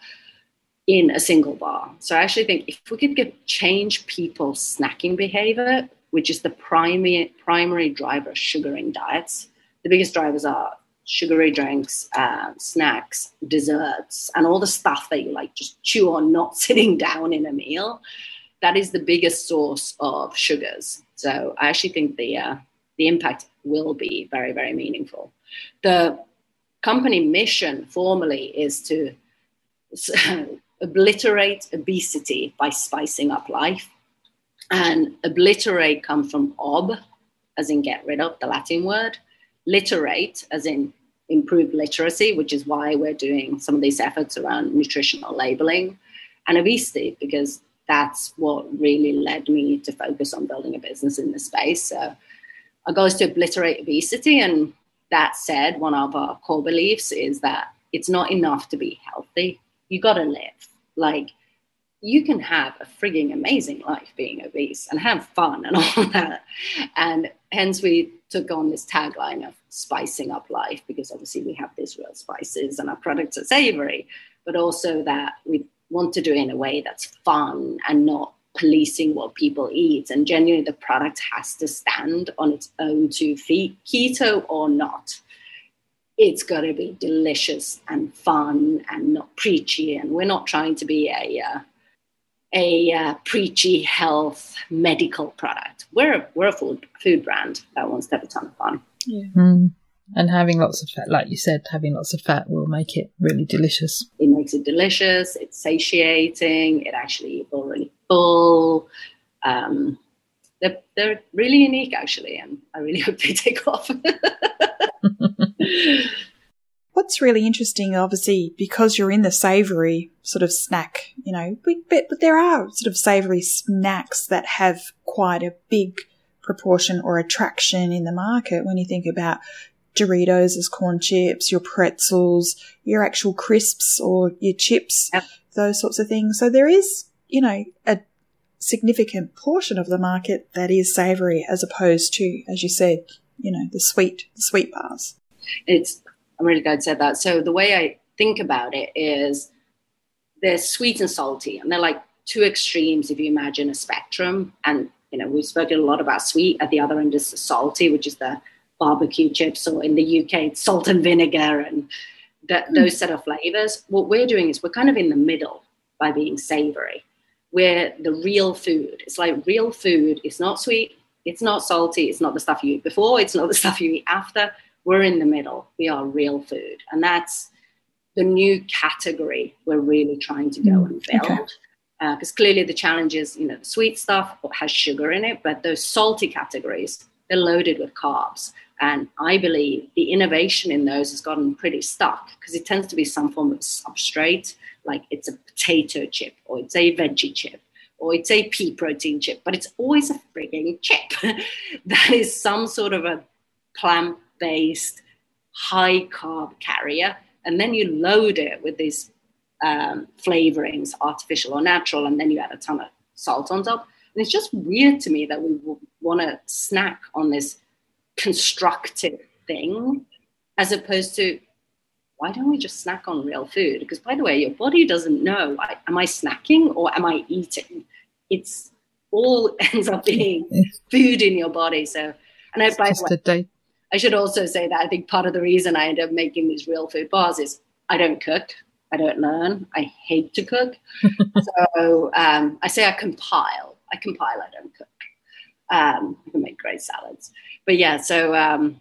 in a single bar. So I actually think if we could get change people's snacking behavior, which is the primary primary driver of sugar in diets, the biggest drivers are sugary drinks, uh, snacks, desserts, and all the stuff that you like just chew on, not sitting down in a meal. That is the biggest source of sugars. So I actually think the uh, the impact will be very very meaningful. The company mission formally is to obliterate obesity by spicing up life. And obliterate comes from ob, as in get rid of, the Latin word. Literate, as in improve literacy, which is why we're doing some of these efforts around nutritional labeling. And obesity, because that's what really led me to focus on building a business in this space. So our goal is to obliterate obesity. And that said, one of our core beliefs is that it's not enough to be healthy. You got to live. Like, you can have a frigging amazing life being obese and have fun and all that. And hence, we took on this tagline of spicing up life because obviously we have these real spices and our products are savory, but also that we want to do it in a way that's fun and not policing what people eat. And genuinely, the product has to stand on its own two feet, keto or not. It's got to be delicious and fun and not preachy. And we're not trying to be a uh, a uh, preachy health medical product. We're a, we're a food food brand that wants to have a ton of fun. Yeah. Mm. And having lots of fat, like you said, having lots of fat will make it really delicious. It makes it delicious. It's satiating. It actually will really full. Um, they're, they're really unique, actually, and I really hope they take off. What's really interesting, obviously, because you're in the savory sort of snack, you know, but, but there are sort of savory snacks that have quite a big proportion or attraction in the market when you think about Doritos as corn chips, your pretzels, your actual crisps or your chips, yep. those sorts of things. So there is you know, a significant portion of the market that is savory as opposed to, as you said, you know, the sweet, the sweet bars. It's, I'm really glad you said that. So the way I think about it is they're sweet and salty, and they're like two extremes if you imagine a spectrum. And, you know, we've spoken a lot about sweet. At the other end is the salty, which is the barbecue chips, or in the UK, it's salt and vinegar and that, mm. those set of flavors. What we're doing is we're kind of in the middle by being savory where the real food, it's like real food, it's not sweet, it's not salty, it's not the stuff you eat before, it's not the stuff you eat after. We're in the middle. We are real food. And that's the new category we're really trying to go mm, and build. Because okay. uh, clearly the challenge is, you know, the sweet stuff has sugar in it, but those salty categories, they're loaded with carbs. And I believe the innovation in those has gotten pretty stuck because it tends to be some form of substrate, like it's a potato chip or it's a veggie chip or it's a pea protein chip, but it's always a frigging chip that is some sort of a plant based, high carb carrier. And then you load it with these um, flavorings, artificial or natural, and then you add a ton of salt on top. And it's just weird to me that we want to snack on this constructive thing as opposed to why don't we just snack on real food? Because by the way, your body doesn't know am I snacking or am I eating? It's all ends up being food in your body. So, and I, by the way, I should also say that I think part of the reason I end up making these real food bars is I don't cook. I don't learn. I hate to cook. so um, I say I compile. I compile. I don't cook. Um, I can make great salads but yeah, so um,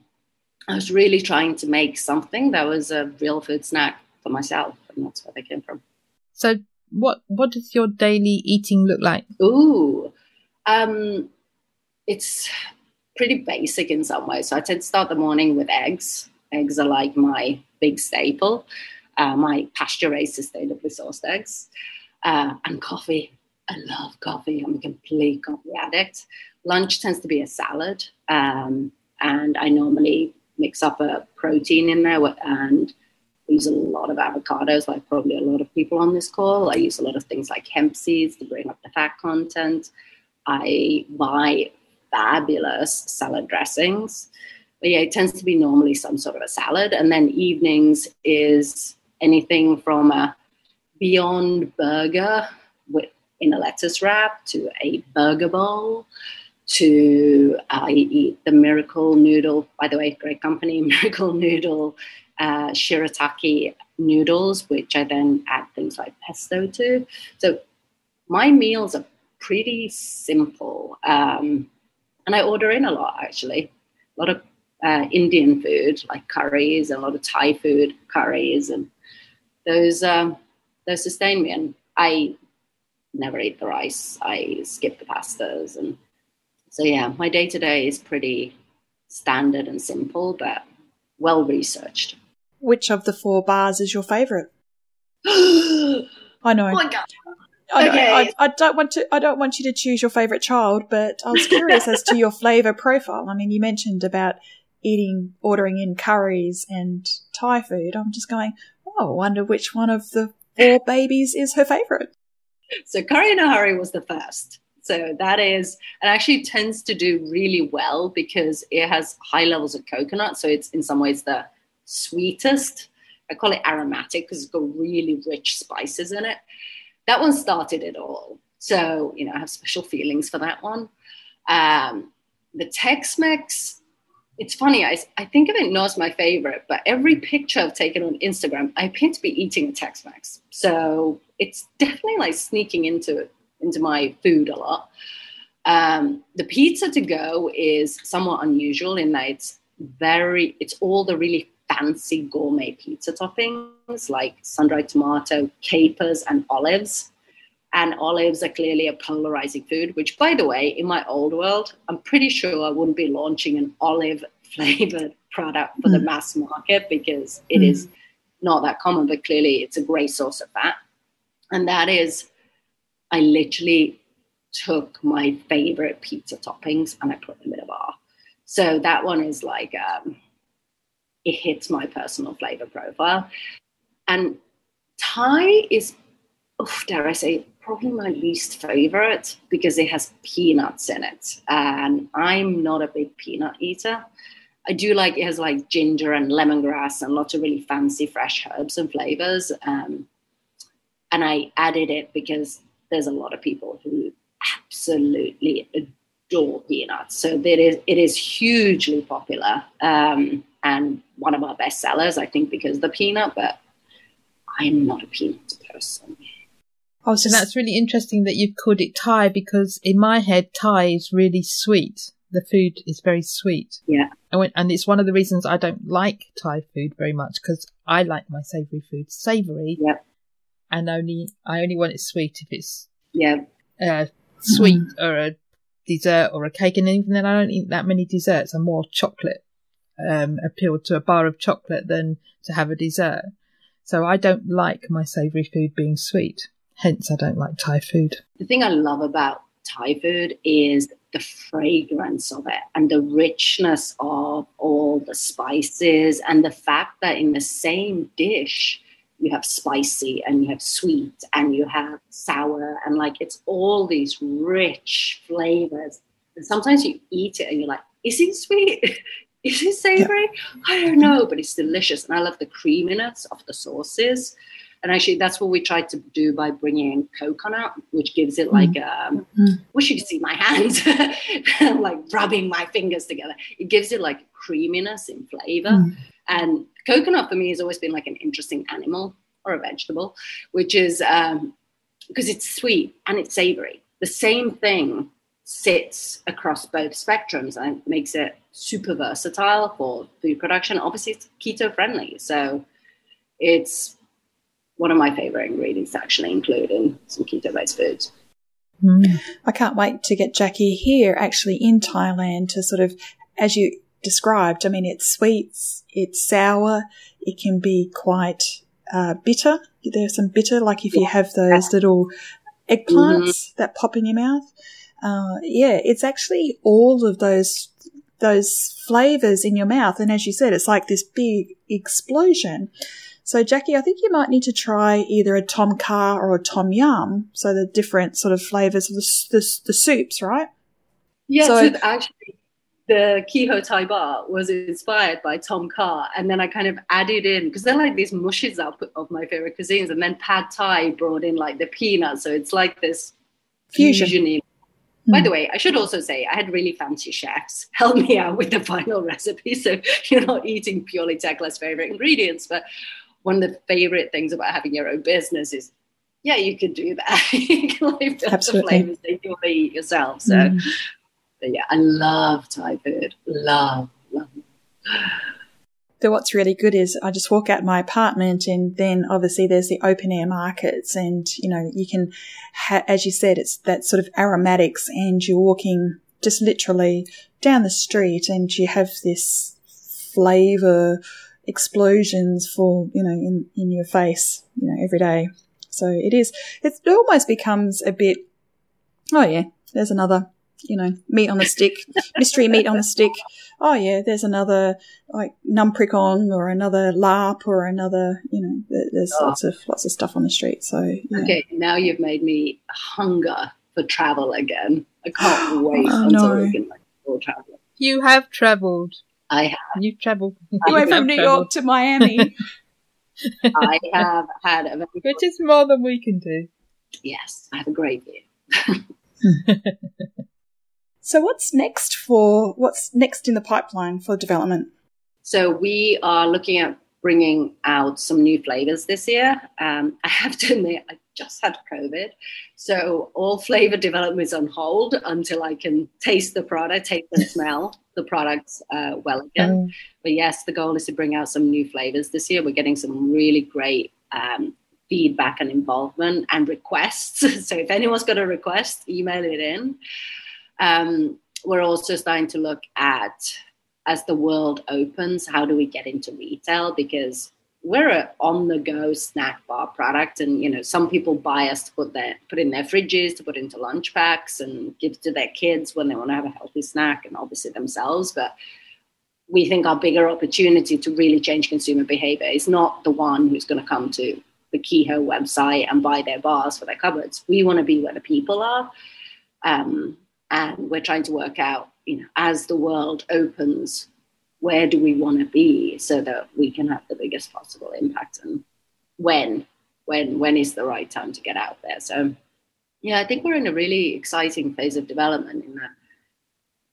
I was really trying to make something that was a real food snack for myself, and that's where they came from. So, what what does your daily eating look like? Ooh, um, it's pretty basic in some ways. So I tend to start the morning with eggs. Eggs are like my big staple. Uh, my pasture raised sustainably sourced eggs uh, and coffee. I love coffee. I'm a complete coffee addict. Lunch tends to be a salad, um, and I normally mix up a protein in there and use a lot of avocados, like probably a lot of people on this call. I use a lot of things like hemp seeds to bring up the fat content. I buy fabulous salad dressings. But yeah, it tends to be normally some sort of a salad. And then evenings is anything from a beyond burger with, in a lettuce wrap to a burger bowl to I eat the Miracle Noodle, by the way, great company, Miracle Noodle uh, shirataki noodles, which I then add things like pesto to. So my meals are pretty simple. Um, and I order in a lot, actually. A lot of uh, Indian food, like curries, and a lot of Thai food, curries, and those, um, those sustain me. And I never eat the rice. I skip the pastas and so yeah, my day to day is pretty standard and simple, but well researched. Which of the four bars is your favourite? I know. Oh. I, okay. I, I, don't want to. I don't want you to choose your favorite child, but I was curious as to your flavor profile. I mean, you mentioned about eating, ordering in curries and Thai food. I'm just going. Oh, I wonder which one of the four babies is her favorite. So curry in a hurry was the first. So that is, it actually tends to do really well because it has high levels of coconut. So it's in some ways the sweetest. I call it aromatic because it's got really rich spices in it. That one started it all. So, you know, I have special feelings for that one. Um, the Tex Mex, it's funny, I, I think of it not as my favorite, but every picture I've taken on Instagram, I appear to be eating a Tex Mex. So it's definitely like sneaking into it into my food a lot. Um, the pizza to go is somewhat unusual in that it's very, it's all the really fancy gourmet pizza toppings like sun-dried tomato, capers, and olives. And olives are clearly a polarizing food, which, by the way, in my old world, I'm pretty sure I wouldn't be launching an olive flavored product for mm. the mass market because it mm. is not that common, but clearly it's a great source of fat. And that is I literally took my favorite pizza toppings and I put them in a bar. So that one is like, um, it hits my personal flavor profile. And Thai is, oh, dare I say, probably my least favorite because it has peanuts in it. And I'm not a big peanut eater. I do like it has like ginger and lemongrass and lots of really fancy fresh herbs and flavors. Um, and I added it because there's a lot of people who absolutely adore peanuts. So it is, it is hugely popular um, and one of our best sellers, I think, because the peanut, but I'm not a peanut person. Oh, so that's really interesting that you've called it Thai because in my head, Thai is really sweet. The food is very sweet. Yeah. And, when, and it's one of the reasons I don't like Thai food very much because I like my savory food savory. Yeah and only I only want it sweet if it's yeah uh, sweet mm. or a dessert or a cake, and even then I don't eat that many desserts. I'm more chocolate um, appealed to a bar of chocolate than to have a dessert. So I don't like my savoury food being sweet. Hence, I don't like Thai food. The thing I love about Thai food is the fragrance of it and the richness of all the spices and the fact that in the same dish you have spicy and you have sweet and you have sour and like it's all these rich flavors and sometimes you eat it and you're like is it sweet is it savory yeah. i don't know but it's delicious and i love the creaminess of the sauces and actually that's what we tried to do by bringing in coconut which gives it like mm. um mm-hmm. wish you could see my hands like rubbing my fingers together it gives it like creaminess in flavor mm. and coconut for me has always been like an interesting animal or a vegetable, which is um, because it's sweet and it's savory. The same thing sits across both spectrums and makes it super versatile for food production. Obviously, it's keto friendly. So it's one of my favorite ingredients to actually include in some keto based foods. Mm. I can't wait to get Jackie here actually in Thailand to sort of, as you described. I mean, it's sweet, it's sour, it can be quite uh, bitter. There's some bitter, like if you have those little eggplants mm-hmm. that pop in your mouth. Uh, yeah, it's actually all of those those flavors in your mouth, and as you said, it's like this big explosion. So, Jackie, I think you might need to try either a tom kha or a tom yum. So the different sort of flavors of the, the, the soups, right? Yeah, so, so actually, the Keho Thai bar was inspired by Tom Kha, and then I kind of added in because they're like these mushes up of my favorite cuisines, and then Pad Thai brought in like the peanuts, so it's like this fusion. fusion by the hmm. way, I should also say I had really fancy chefs help me out with the final recipe. So you're not eating purely Tekla's favorite ingredients. But one of the favorite things about having your own business is, yeah, you can do that. you can like build Absolutely. the flavors that you want to eat yourself. So, mm. yeah, I love Thai food. Love, love. So what's really good is I just walk out my apartment and then obviously there's the open air markets and, you know, you can, ha- as you said, it's that sort of aromatics and you're walking just literally down the street and you have this flavor explosions for, you know, in, in your face, you know, every day. So it is, it almost becomes a bit, oh yeah, there's another you know, meat on a stick, mystery meat on a stick. Oh yeah, there's another like numpricon or another larp or another, you know, there's oh. lots of lots of stuff on the street. So yeah. okay, now you've made me hunger for travel again. I can't wait oh, until no. we can like go travel. You have travelled. I have. You've travelled. You went from New traveled. York to Miami. I have had a very which is more than we can do. Yes, I have a great view. So what's next for what's next in the pipeline for development? So we are looking at bringing out some new flavors this year. Um, I have to admit, I just had COVID, so all flavor development is on hold until I can taste the product, taste and smell the products uh, well again. Mm. But yes, the goal is to bring out some new flavors this year. We're getting some really great um, feedback and involvement and requests. so if anyone's got a request, email it in. Um, we're also starting to look at as the world opens, how do we get into retail? Because we're an on-the-go snack bar product, and you know some people buy us to put their put in their fridges, to put into lunch packs, and give to their kids when they want to have a healthy snack, and obviously themselves. But we think our bigger opportunity to really change consumer behavior is not the one who's going to come to the Keho website and buy their bars for their cupboards. We want to be where the people are. Um, and we're trying to work out you know as the world opens where do we want to be so that we can have the biggest possible impact and when when when is the right time to get out there? So yeah i think we're in a really exciting phase of development in that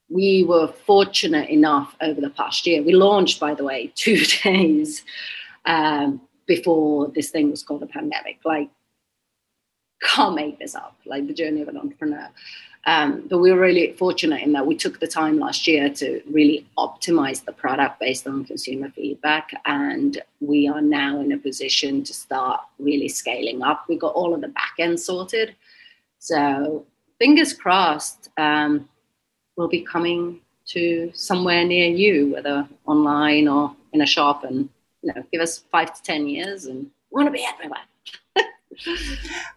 we were fortunate enough over the past year. We launched by the way two days um, before this thing was called a pandemic. Like can't make this up. Like the journey of an entrepreneur um, but we were really fortunate in that we took the time last year to really optimize the product based on consumer feedback. And we are now in a position to start really scaling up. We got all of the back end sorted. So fingers crossed, um, we'll be coming to somewhere near you, whether online or in a shop. And you know, give us five to 10 years and we want to be everywhere.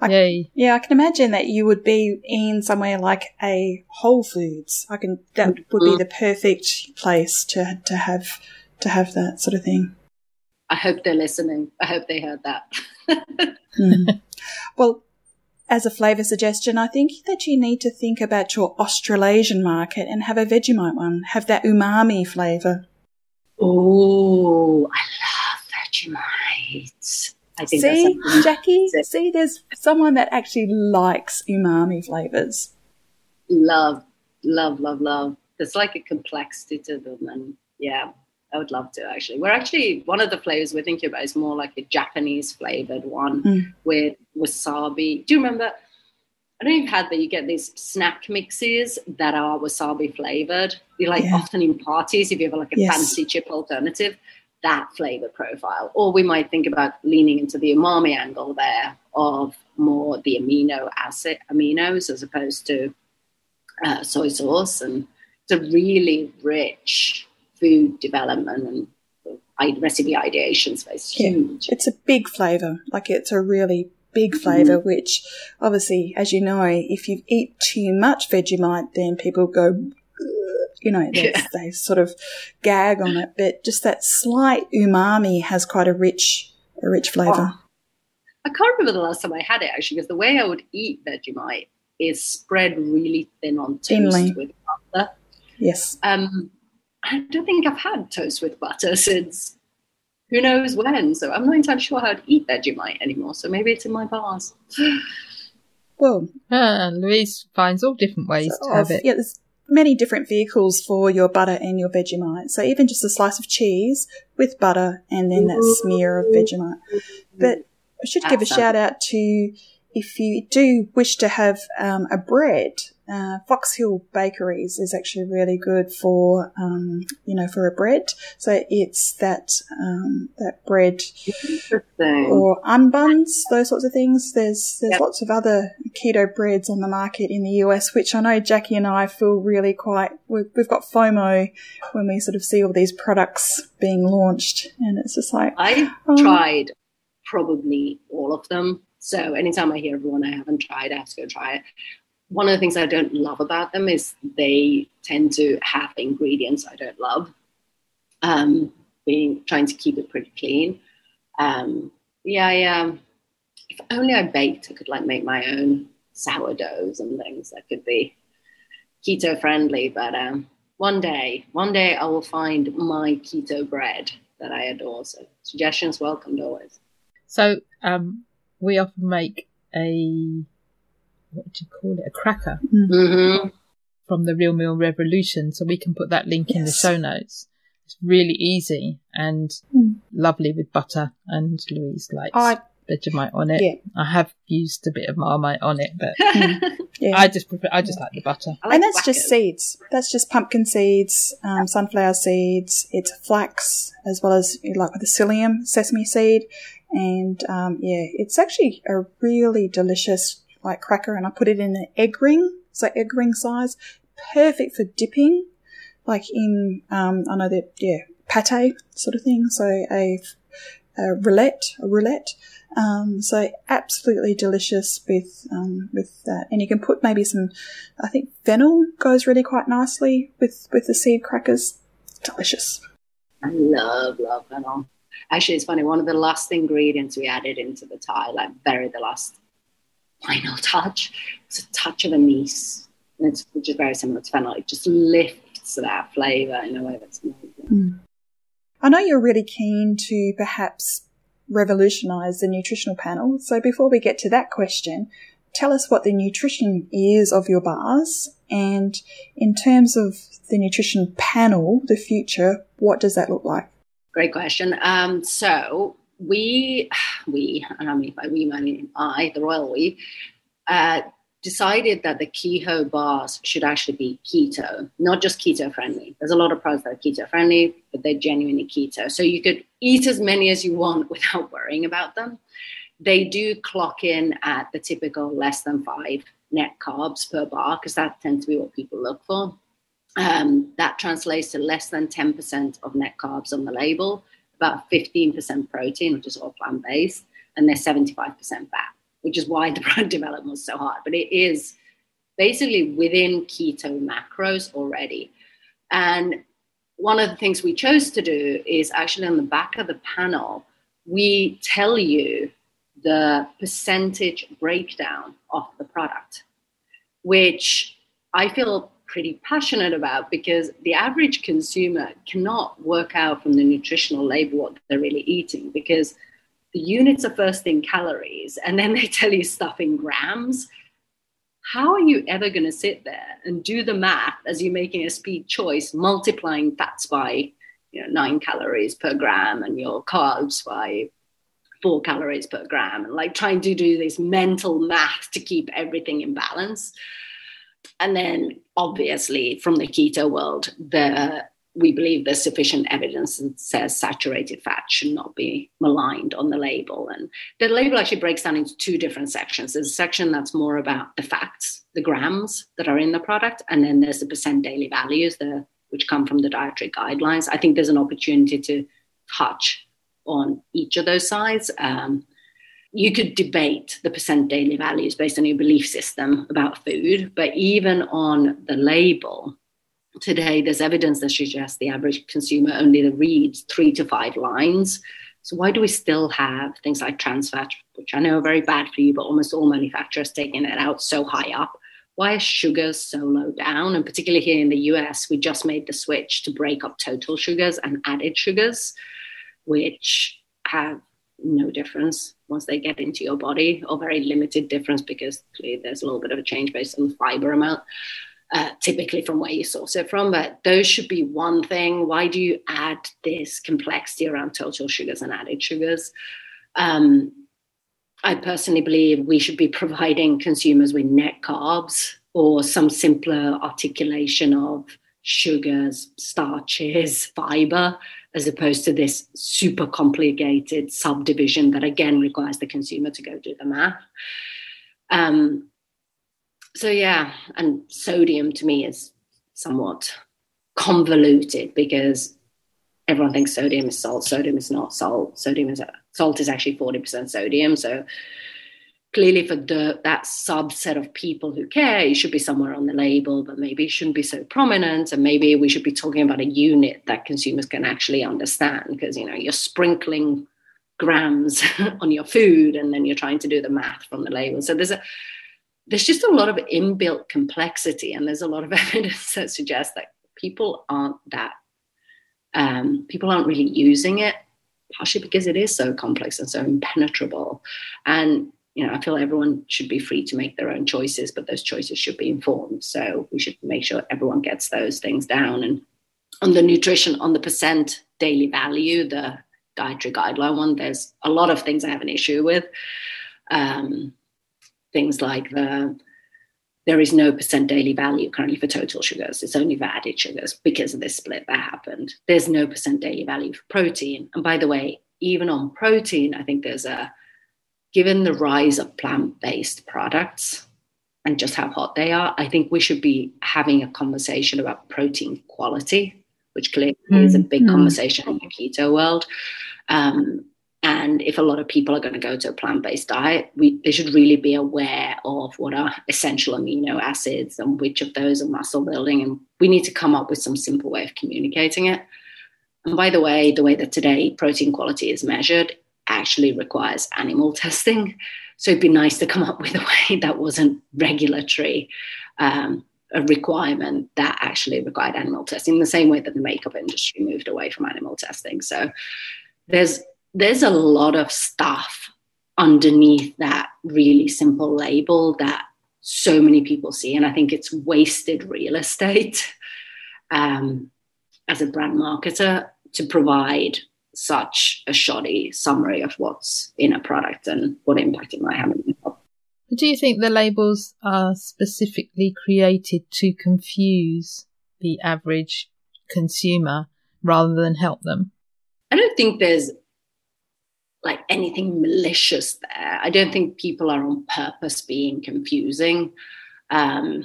I, Yay. Yeah, I can imagine that you would be in somewhere like a Whole Foods. I can that would be mm. the perfect place to to have to have that sort of thing. I hope they're listening. I hope they heard that. mm. Well, as a flavour suggestion, I think that you need to think about your Australasian market and have a Vegemite one. Have that umami flavour. Oh, I love Vegemite. I think see, Jackie, see, there's someone that actually likes umami flavors. Love, love, love, love. There's like a complexity to them, and yeah, I would love to actually. We're actually one of the flavors we're thinking about is more like a Japanese flavored one mm. with wasabi. Do you remember? I don't know if you've had that. You get these snack mixes that are wasabi flavored. You like yeah. often in parties if you have like a yes. fancy chip alternative that flavor profile. Or we might think about leaning into the umami angle there of more the amino acid aminos as opposed to uh, soy sauce. And it's a really rich food development and recipe ideation space. Huge. Yeah, it's a big flavor. Like it's a really big flavor, mm-hmm. which obviously, as you know, if you eat too much Vegemite, then people go you know, yeah. they sort of gag on it, but just that slight umami has quite a rich, a rich flavour. Oh, I can't remember the last time I had it actually, because the way I would eat Vegemite is spread really thin on toast Thinly. with butter. Yes. Um, I don't think I've had toast with butter since who knows when. So I'm not entirely sure how to eat Vegemite anymore. So maybe it's in my bars. Well, uh, Louise finds all different ways so to have it. Yeah, there's many different vehicles for your butter and your Vegemite. So even just a slice of cheese with butter and then that smear of Vegemite. But I should give a shout out to if you do wish to have um, a bread, uh, Fox Hill Bakeries is actually really good for um, you know for a bread. So it's that um, that bread or unbuns, those sorts of things. There's there's yep. lots of other keto breads on the market in the US, which I know Jackie and I feel really quite. We've, we've got FOMO when we sort of see all these products being launched, and it's just like I um, tried probably all of them so anytime I hear everyone I haven't tried, I have to go try it. One of the things I don't love about them is they tend to have ingredients I don't love. Um, being trying to keep it pretty clean. Um, yeah, yeah. If only I baked, I could like make my own sourdoughs and things that could be keto friendly. But um, one day, one day I will find my keto bread that I adore. So suggestions welcomed always. So um, we often make a what do you call it? A cracker mm-hmm. from the Real Meal Revolution. So we can put that link yes. in the show notes. It's really easy and mm. lovely with butter. And Louise likes I, Vegemite on it. Yeah. I have used a bit of Marmite on it, but yeah. I just prefer. I just like the butter. Like and that's just seeds. That's just pumpkin seeds, um, sunflower seeds. It's flax as well as like with the psyllium sesame seed. And um, yeah, it's actually a really delicious like cracker, and I put it in an egg ring, so egg ring size, perfect for dipping, like in um, I know that yeah pate sort of thing. So a, a roulette, a roulette. Um, so absolutely delicious with um, with that, and you can put maybe some. I think fennel goes really quite nicely with with the seed crackers. Delicious. I love love fennel. Actually, it's funny. One of the last ingredients we added into the Thai, like very the last final touch. It's a touch of anise, and it's which is very similar to fennel. It just lifts that flavour in a way that's amazing. Mm. I know you're really keen to perhaps revolutionise the nutritional panel. So before we get to that question, tell us what the nutrition is of your bars, and in terms of the nutrition panel, the future, what does that look like? Great question. Um, so we, we, and I mean by we, I mean I, the royal we, uh, decided that the keho bars should actually be keto, not just keto friendly. There's a lot of products that are keto friendly, but they're genuinely keto. So you could eat as many as you want without worrying about them. They do clock in at the typical less than five net carbs per bar because that tends to be what people look for. Um, that translates to less than 10% of net carbs on the label, about 15% protein, which is all plant based, and they're 75% fat, which is why the brand development was so hard. But it is basically within keto macros already. And one of the things we chose to do is actually on the back of the panel, we tell you the percentage breakdown of the product, which I feel pretty passionate about because the average consumer cannot work out from the nutritional label what they're really eating because the units are first in calories and then they tell you stuff in grams. How are you ever going to sit there and do the math as you're making a speed choice, multiplying fats by you know, nine calories per gram and your carbs by four calories per gram, and like trying to do this mental math to keep everything in balance? And then, obviously, from the keto world, the we believe there's sufficient evidence that says saturated fat should not be maligned on the label. And the label actually breaks down into two different sections. There's a section that's more about the facts, the grams that are in the product, and then there's the percent daily values, the, which come from the dietary guidelines. I think there's an opportunity to touch on each of those sides. Um, you could debate the percent daily values based on your belief system about food, but even on the label, today there's evidence that suggests the average consumer only reads three to five lines. So why do we still have things like trans fat, which I know are very bad for you, but almost all manufacturers taking it out so high up? why are sugars so low down? And particularly here in the US, we just made the switch to break up total sugars and added sugars, which have no difference once they get into your body, or very limited difference because there's a little bit of a change based on the fiber amount. Uh, typically from where you source it from, but those should be one thing. Why do you add this complexity around total sugars and added sugars? Um, I personally believe we should be providing consumers with net carbs or some simpler articulation of sugars, starches, fiber, as opposed to this super complicated subdivision that again requires the consumer to go do the math. Um, so yeah, and sodium to me is somewhat convoluted because everyone thinks sodium is salt. Sodium is not salt. Sodium is salt is actually forty percent sodium. So clearly, for the that subset of people who care, it should be somewhere on the label, but maybe it shouldn't be so prominent. And maybe we should be talking about a unit that consumers can actually understand because you know you're sprinkling grams on your food and then you're trying to do the math from the label. So there's a there's just a lot of inbuilt complexity, and there's a lot of evidence that suggests that people aren't that um, people aren't really using it, partially because it is so complex and so impenetrable. And you know, I feel everyone should be free to make their own choices, but those choices should be informed. So we should make sure everyone gets those things down. And on the nutrition, on the percent daily value, the dietary guideline one, there's a lot of things I have an issue with. Um, things like the there is no percent daily value currently for total sugars. It's only for added sugars because of this split that happened. There's no percent daily value for protein. And by the way, even on protein, I think there's a, given the rise of plant based products and just how hot they are, I think we should be having a conversation about protein quality, which clearly mm-hmm. is a big mm-hmm. conversation in the keto world. Um, and if a lot of people are going to go to a plant-based diet, we, they should really be aware of what are essential amino acids and which of those are muscle building. And we need to come up with some simple way of communicating it. And by the way, the way that today protein quality is measured actually requires animal testing. So it'd be nice to come up with a way that wasn't regulatory um, a requirement that actually required animal testing, in the same way that the makeup industry moved away from animal testing. So there's there's a lot of stuff underneath that really simple label that so many people see. And I think it's wasted real estate um, as a brand marketer to provide such a shoddy summary of what's in a product and what impact it might have on. Do you think the labels are specifically created to confuse the average consumer rather than help them? I don't think there's like anything malicious there. I don't think people are on purpose being confusing. Um,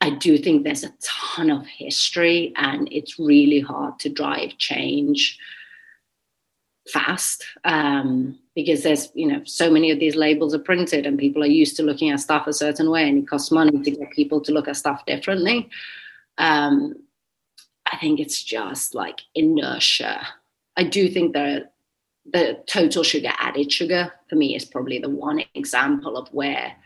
I do think there's a ton of history, and it's really hard to drive change fast um, because there's you know so many of these labels are printed and people are used to looking at stuff a certain way and it costs money to get people to look at stuff differently um, i think it's just like inertia i do think that the total sugar added sugar for me is probably the one example of where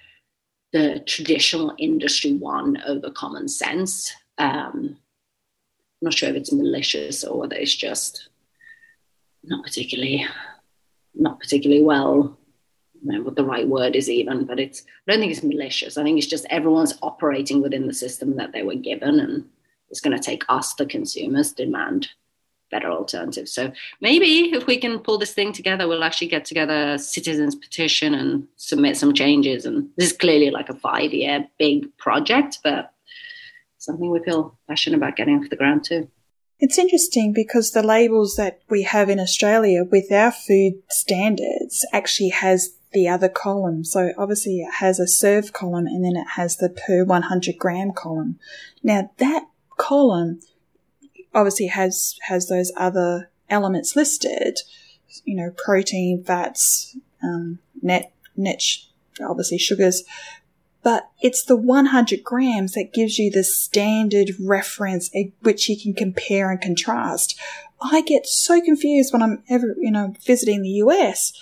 the traditional industry won over common sense. Um, I'm not sure if it's malicious or whether it's just not particularly not particularly well I don't know what the right word is even, but it's I don't think it's malicious. I think it's just everyone's operating within the system that they were given and it's going to take us, the consumers, demand better alternatives. So maybe if we can pull this thing together, we'll actually get together a citizens petition and submit some changes. And this is clearly like a five year big project, but something we feel passionate about getting off the ground too. It's interesting because the labels that we have in Australia with our food standards actually has the other column. So obviously it has a serve column and then it has the per 100 gram column. Now that column obviously has has those other elements listed, you know, protein, fats, um, net net, obviously sugars, but it's the 100 grams that gives you the standard reference at which you can compare and contrast. I get so confused when I'm ever, you know, visiting the US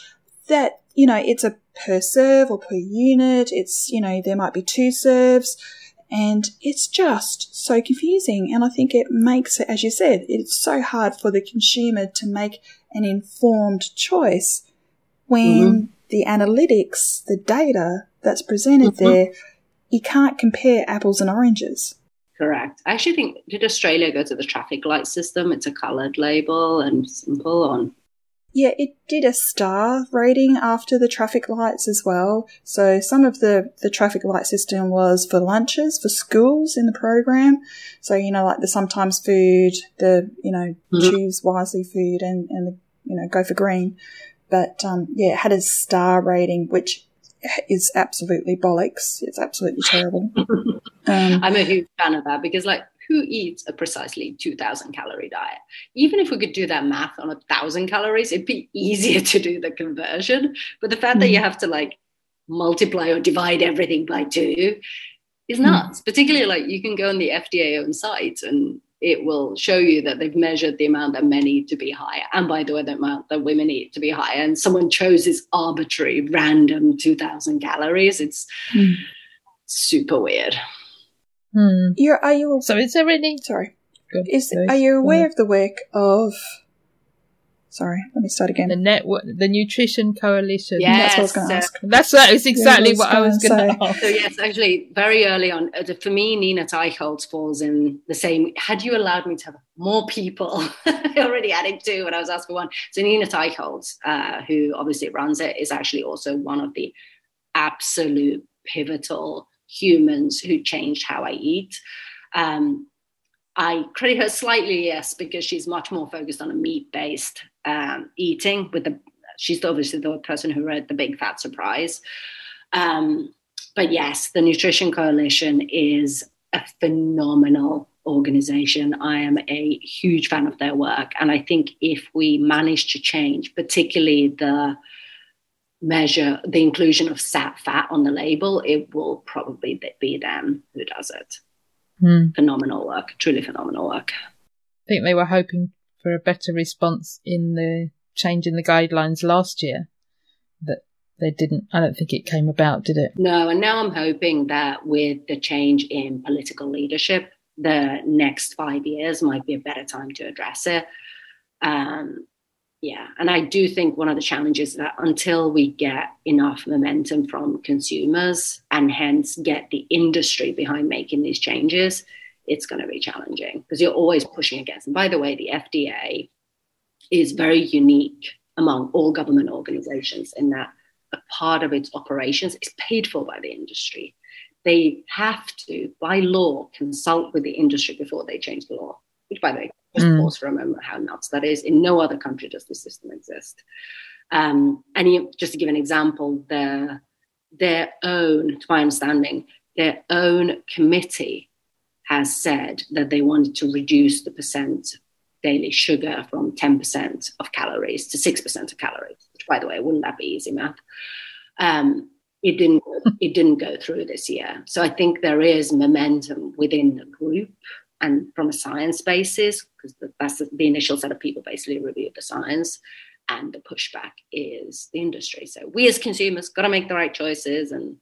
that, you know, it's a per serve or per unit. It's, you know, there might be two serves And it's just so confusing. And I think it makes it, as you said, it's so hard for the consumer to make an informed choice when mm-hmm. the analytics, the data that's presented mm-hmm. there, you can't compare apples and oranges. Correct. I actually think did Australia go to the traffic light system? It's a coloured label and simple on yeah, it did a star rating after the traffic lights as well. So some of the, the traffic light system was for lunches for schools in the program. So, you know, like the sometimes food, the, you know, mm-hmm. choose wisely food and, and the, you know, go for green. But, um, yeah, it had a star rating, which is absolutely bollocks. It's absolutely terrible. Um, I'm a huge fan of that because, like, who eats a precisely 2000 calorie diet even if we could do that math on a thousand calories it'd be easier to do the conversion but the fact mm. that you mm. have to like multiply or divide everything by two is nuts mm. particularly like you can go on the fda own site and it will show you that they've measured the amount that men eat to be higher and by the way the amount that women eat to be higher and someone chose this arbitrary random 2000 calories it's mm. super weird Hmm. You're, are you? So is there any? Sorry. Good. Is are you aware of the work of? Sorry, let me start again. The network, the Nutrition Coalition. Yes, that's what I was going to ask. That's that is exactly yeah, what I was going to ask. So yes, actually, very early on, uh, for me, Nina Teicholz falls in the same. Had you allowed me to have more people, I already added two when I was asked for one. So Nina Teicholz, uh, who obviously runs it, is actually also one of the absolute pivotal humans who changed how I eat. Um, I credit her slightly, yes, because she's much more focused on a meat-based um, eating. With the, she's obviously the person who wrote the Big Fat Surprise. Um, but yes, the Nutrition Coalition is a phenomenal organization. I am a huge fan of their work, and I think if we manage to change, particularly the measure the inclusion of sat fat on the label, it will probably be them who does it. Mm. Phenomenal work, truly phenomenal work. I think they were hoping for a better response in the change in the guidelines last year. That they didn't. I don't think it came about, did it? No, and now I'm hoping that with the change in political leadership, the next five years might be a better time to address it. Um, yeah and i do think one of the challenges that until we get enough momentum from consumers and hence get the industry behind making these changes it's going to be challenging because you're always pushing against and by the way the fda is very unique among all government organizations in that a part of its operations is paid for by the industry. They have to by law consult with the industry before they change the law which by the way just mm. pause for a moment how nuts that is. In no other country does this system exist. Um, and you, just to give an example, their, their own, to my understanding, their own committee has said that they wanted to reduce the percent daily sugar from 10% of calories to 6% of calories, which by the way, wouldn't that be easy math? Um, it didn't it didn't go through this year. So I think there is momentum within the group and from a science basis, because that's the, the initial set of people basically reviewed the science, and the pushback is the industry. So we as consumers got to make the right choices and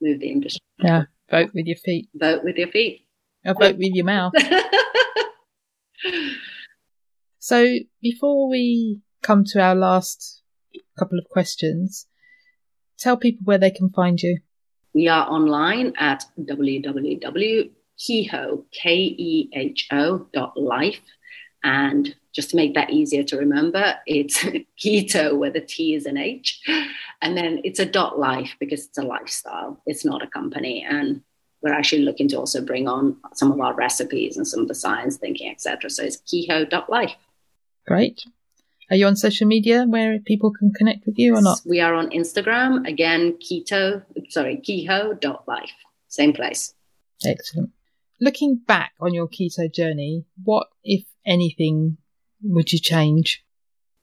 move the industry. Yeah, vote with your feet. Vote with your feet. Or vote with your mouth. so before we come to our last couple of questions, tell people where they can find you. We are online at www Keho, K E H O dot life. And just to make that easier to remember, it's keto where the T is an H. And then it's a dot life because it's a lifestyle, it's not a company. And we're actually looking to also bring on some of our recipes and some of the science thinking, etc. So it's keho dot life. Great. Are you on social media where people can connect with you or not? We are on Instagram, again, keto, sorry, keho dot life. Same place. Excellent. Looking back on your keto journey, what, if anything, would you change?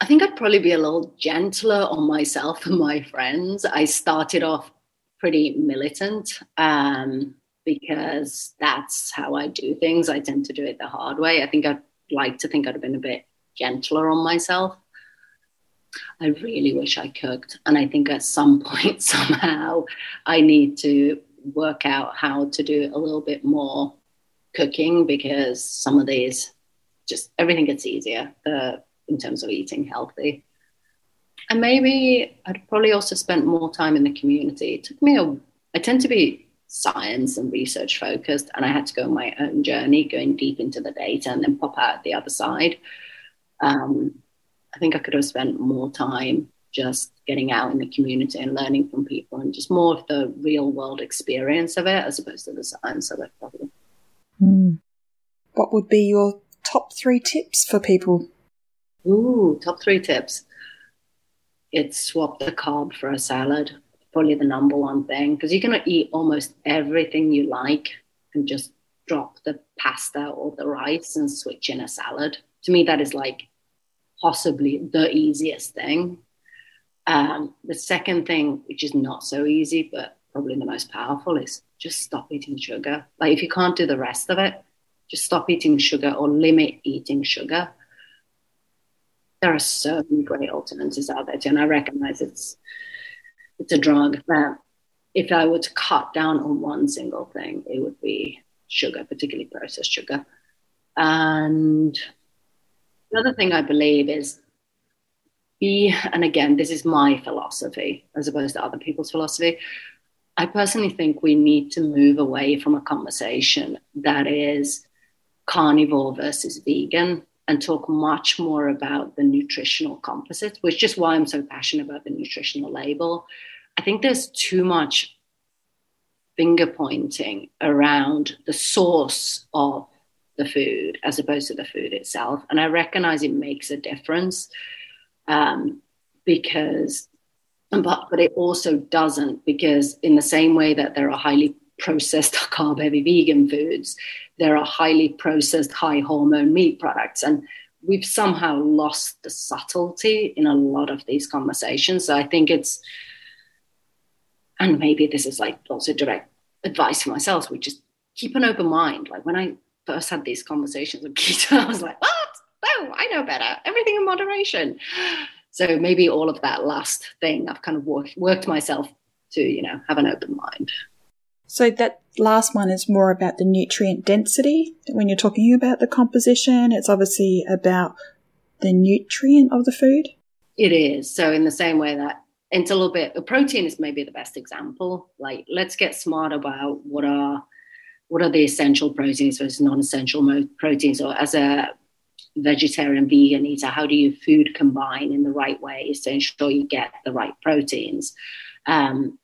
I think I'd probably be a little gentler on myself and my friends. I started off pretty militant um, because that's how I do things. I tend to do it the hard way. I think I'd like to think I'd have been a bit gentler on myself. I really wish I cooked. And I think at some point, somehow, I need to work out how to do it a little bit more cooking because some of these just everything gets easier uh, in terms of eating healthy. And maybe I'd probably also spent more time in the community. It took me a, I tend to be science and research focused, and I had to go on my own journey, going deep into the data and then pop out the other side. Um, I think I could have spent more time just getting out in the community and learning from people and just more of the real world experience of it as opposed to the science of it, probably. Mm. What would be your top three tips for people? Ooh, top three tips. It's swap the carb for a salad, probably the number one thing, because you're going to eat almost everything you like and just drop the pasta or the rice and switch in a salad. To me, that is like possibly the easiest thing. Um, the second thing, which is not so easy, but probably the most powerful, is just stop eating sugar. Like, if you can't do the rest of it, just stop eating sugar or limit eating sugar. There are so many great alternatives out there, too, and I recognize it's it's a drug that if I were to cut down on one single thing, it would be sugar, particularly processed sugar. And the other thing I believe is be, and again, this is my philosophy as opposed to other people's philosophy. I personally think we need to move away from a conversation that is carnivore versus vegan and talk much more about the nutritional composites, which is why I'm so passionate about the nutritional label. I think there's too much finger pointing around the source of the food as opposed to the food itself. And I recognize it makes a difference um, because, but, but it also doesn't because, in the same way that there are highly processed carb heavy vegan foods, there are highly processed high hormone meat products. And we've somehow lost the subtlety in a lot of these conversations. So I think it's, and maybe this is like also direct advice for myself, which is keep an open mind. Like when I first had these conversations with keto, I was like, what? Oh, I know better. Everything in moderation. So maybe all of that last thing, I've kind of worked, worked myself to, you know, have an open mind. So that last one is more about the nutrient density. When you're talking about the composition, it's obviously about the nutrient of the food. It is. So in the same way that it's a little bit, protein is maybe the best example. Like, let's get smart about what are what are the essential proteins versus non-essential proteins. Or as a vegetarian, vegan eater, how do you food combine in the right ways to ensure you get the right proteins? Um,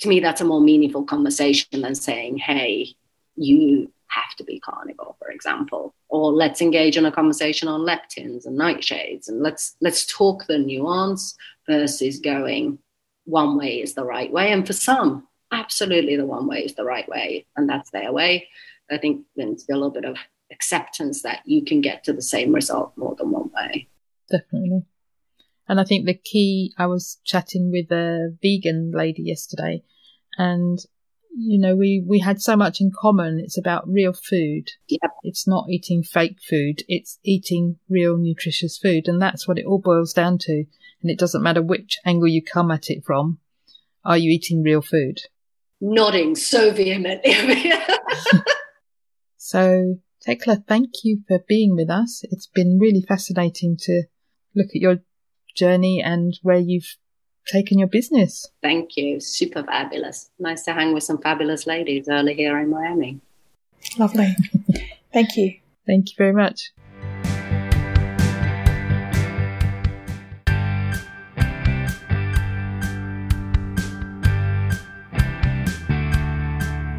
to me, that's a more meaningful conversation than saying, hey, you have to be carnivore, for example, or let's engage in a conversation on lectins and nightshades, and let's let's talk the nuance versus going one way is the right way, and for some, absolutely the one way is the right way, and that's their way. I think there's a little bit of acceptance that you can get to the same result more than one way. Definitely. And I think the key, I was chatting with a vegan lady yesterday and you know, we, we had so much in common. It's about real food. Yep. It's not eating fake food. It's eating real nutritious food. And that's what it all boils down to. And it doesn't matter which angle you come at it from. Are you eating real food? Nodding so vehemently. so, Tekla, thank you for being with us. It's been really fascinating to look at your journey and where you've taken your business. Thank you. Super fabulous. Nice to hang with some fabulous ladies early here in Miami. Lovely. Thank you. Thank you very much.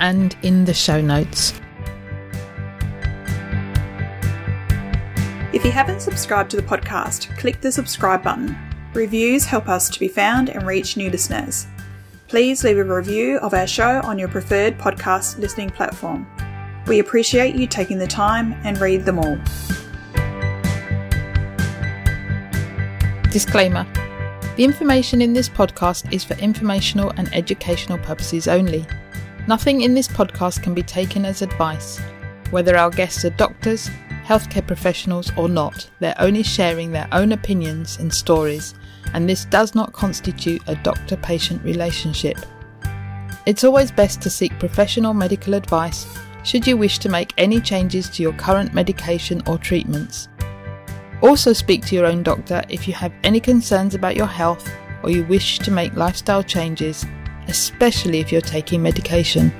and in the show notes. If you haven't subscribed to the podcast, click the subscribe button. Reviews help us to be found and reach new listeners. Please leave a review of our show on your preferred podcast listening platform. We appreciate you taking the time and read them all. Disclaimer The information in this podcast is for informational and educational purposes only. Nothing in this podcast can be taken as advice. Whether our guests are doctors, healthcare professionals, or not, they're only sharing their own opinions and stories, and this does not constitute a doctor patient relationship. It's always best to seek professional medical advice should you wish to make any changes to your current medication or treatments. Also, speak to your own doctor if you have any concerns about your health or you wish to make lifestyle changes, especially if you're taking medication.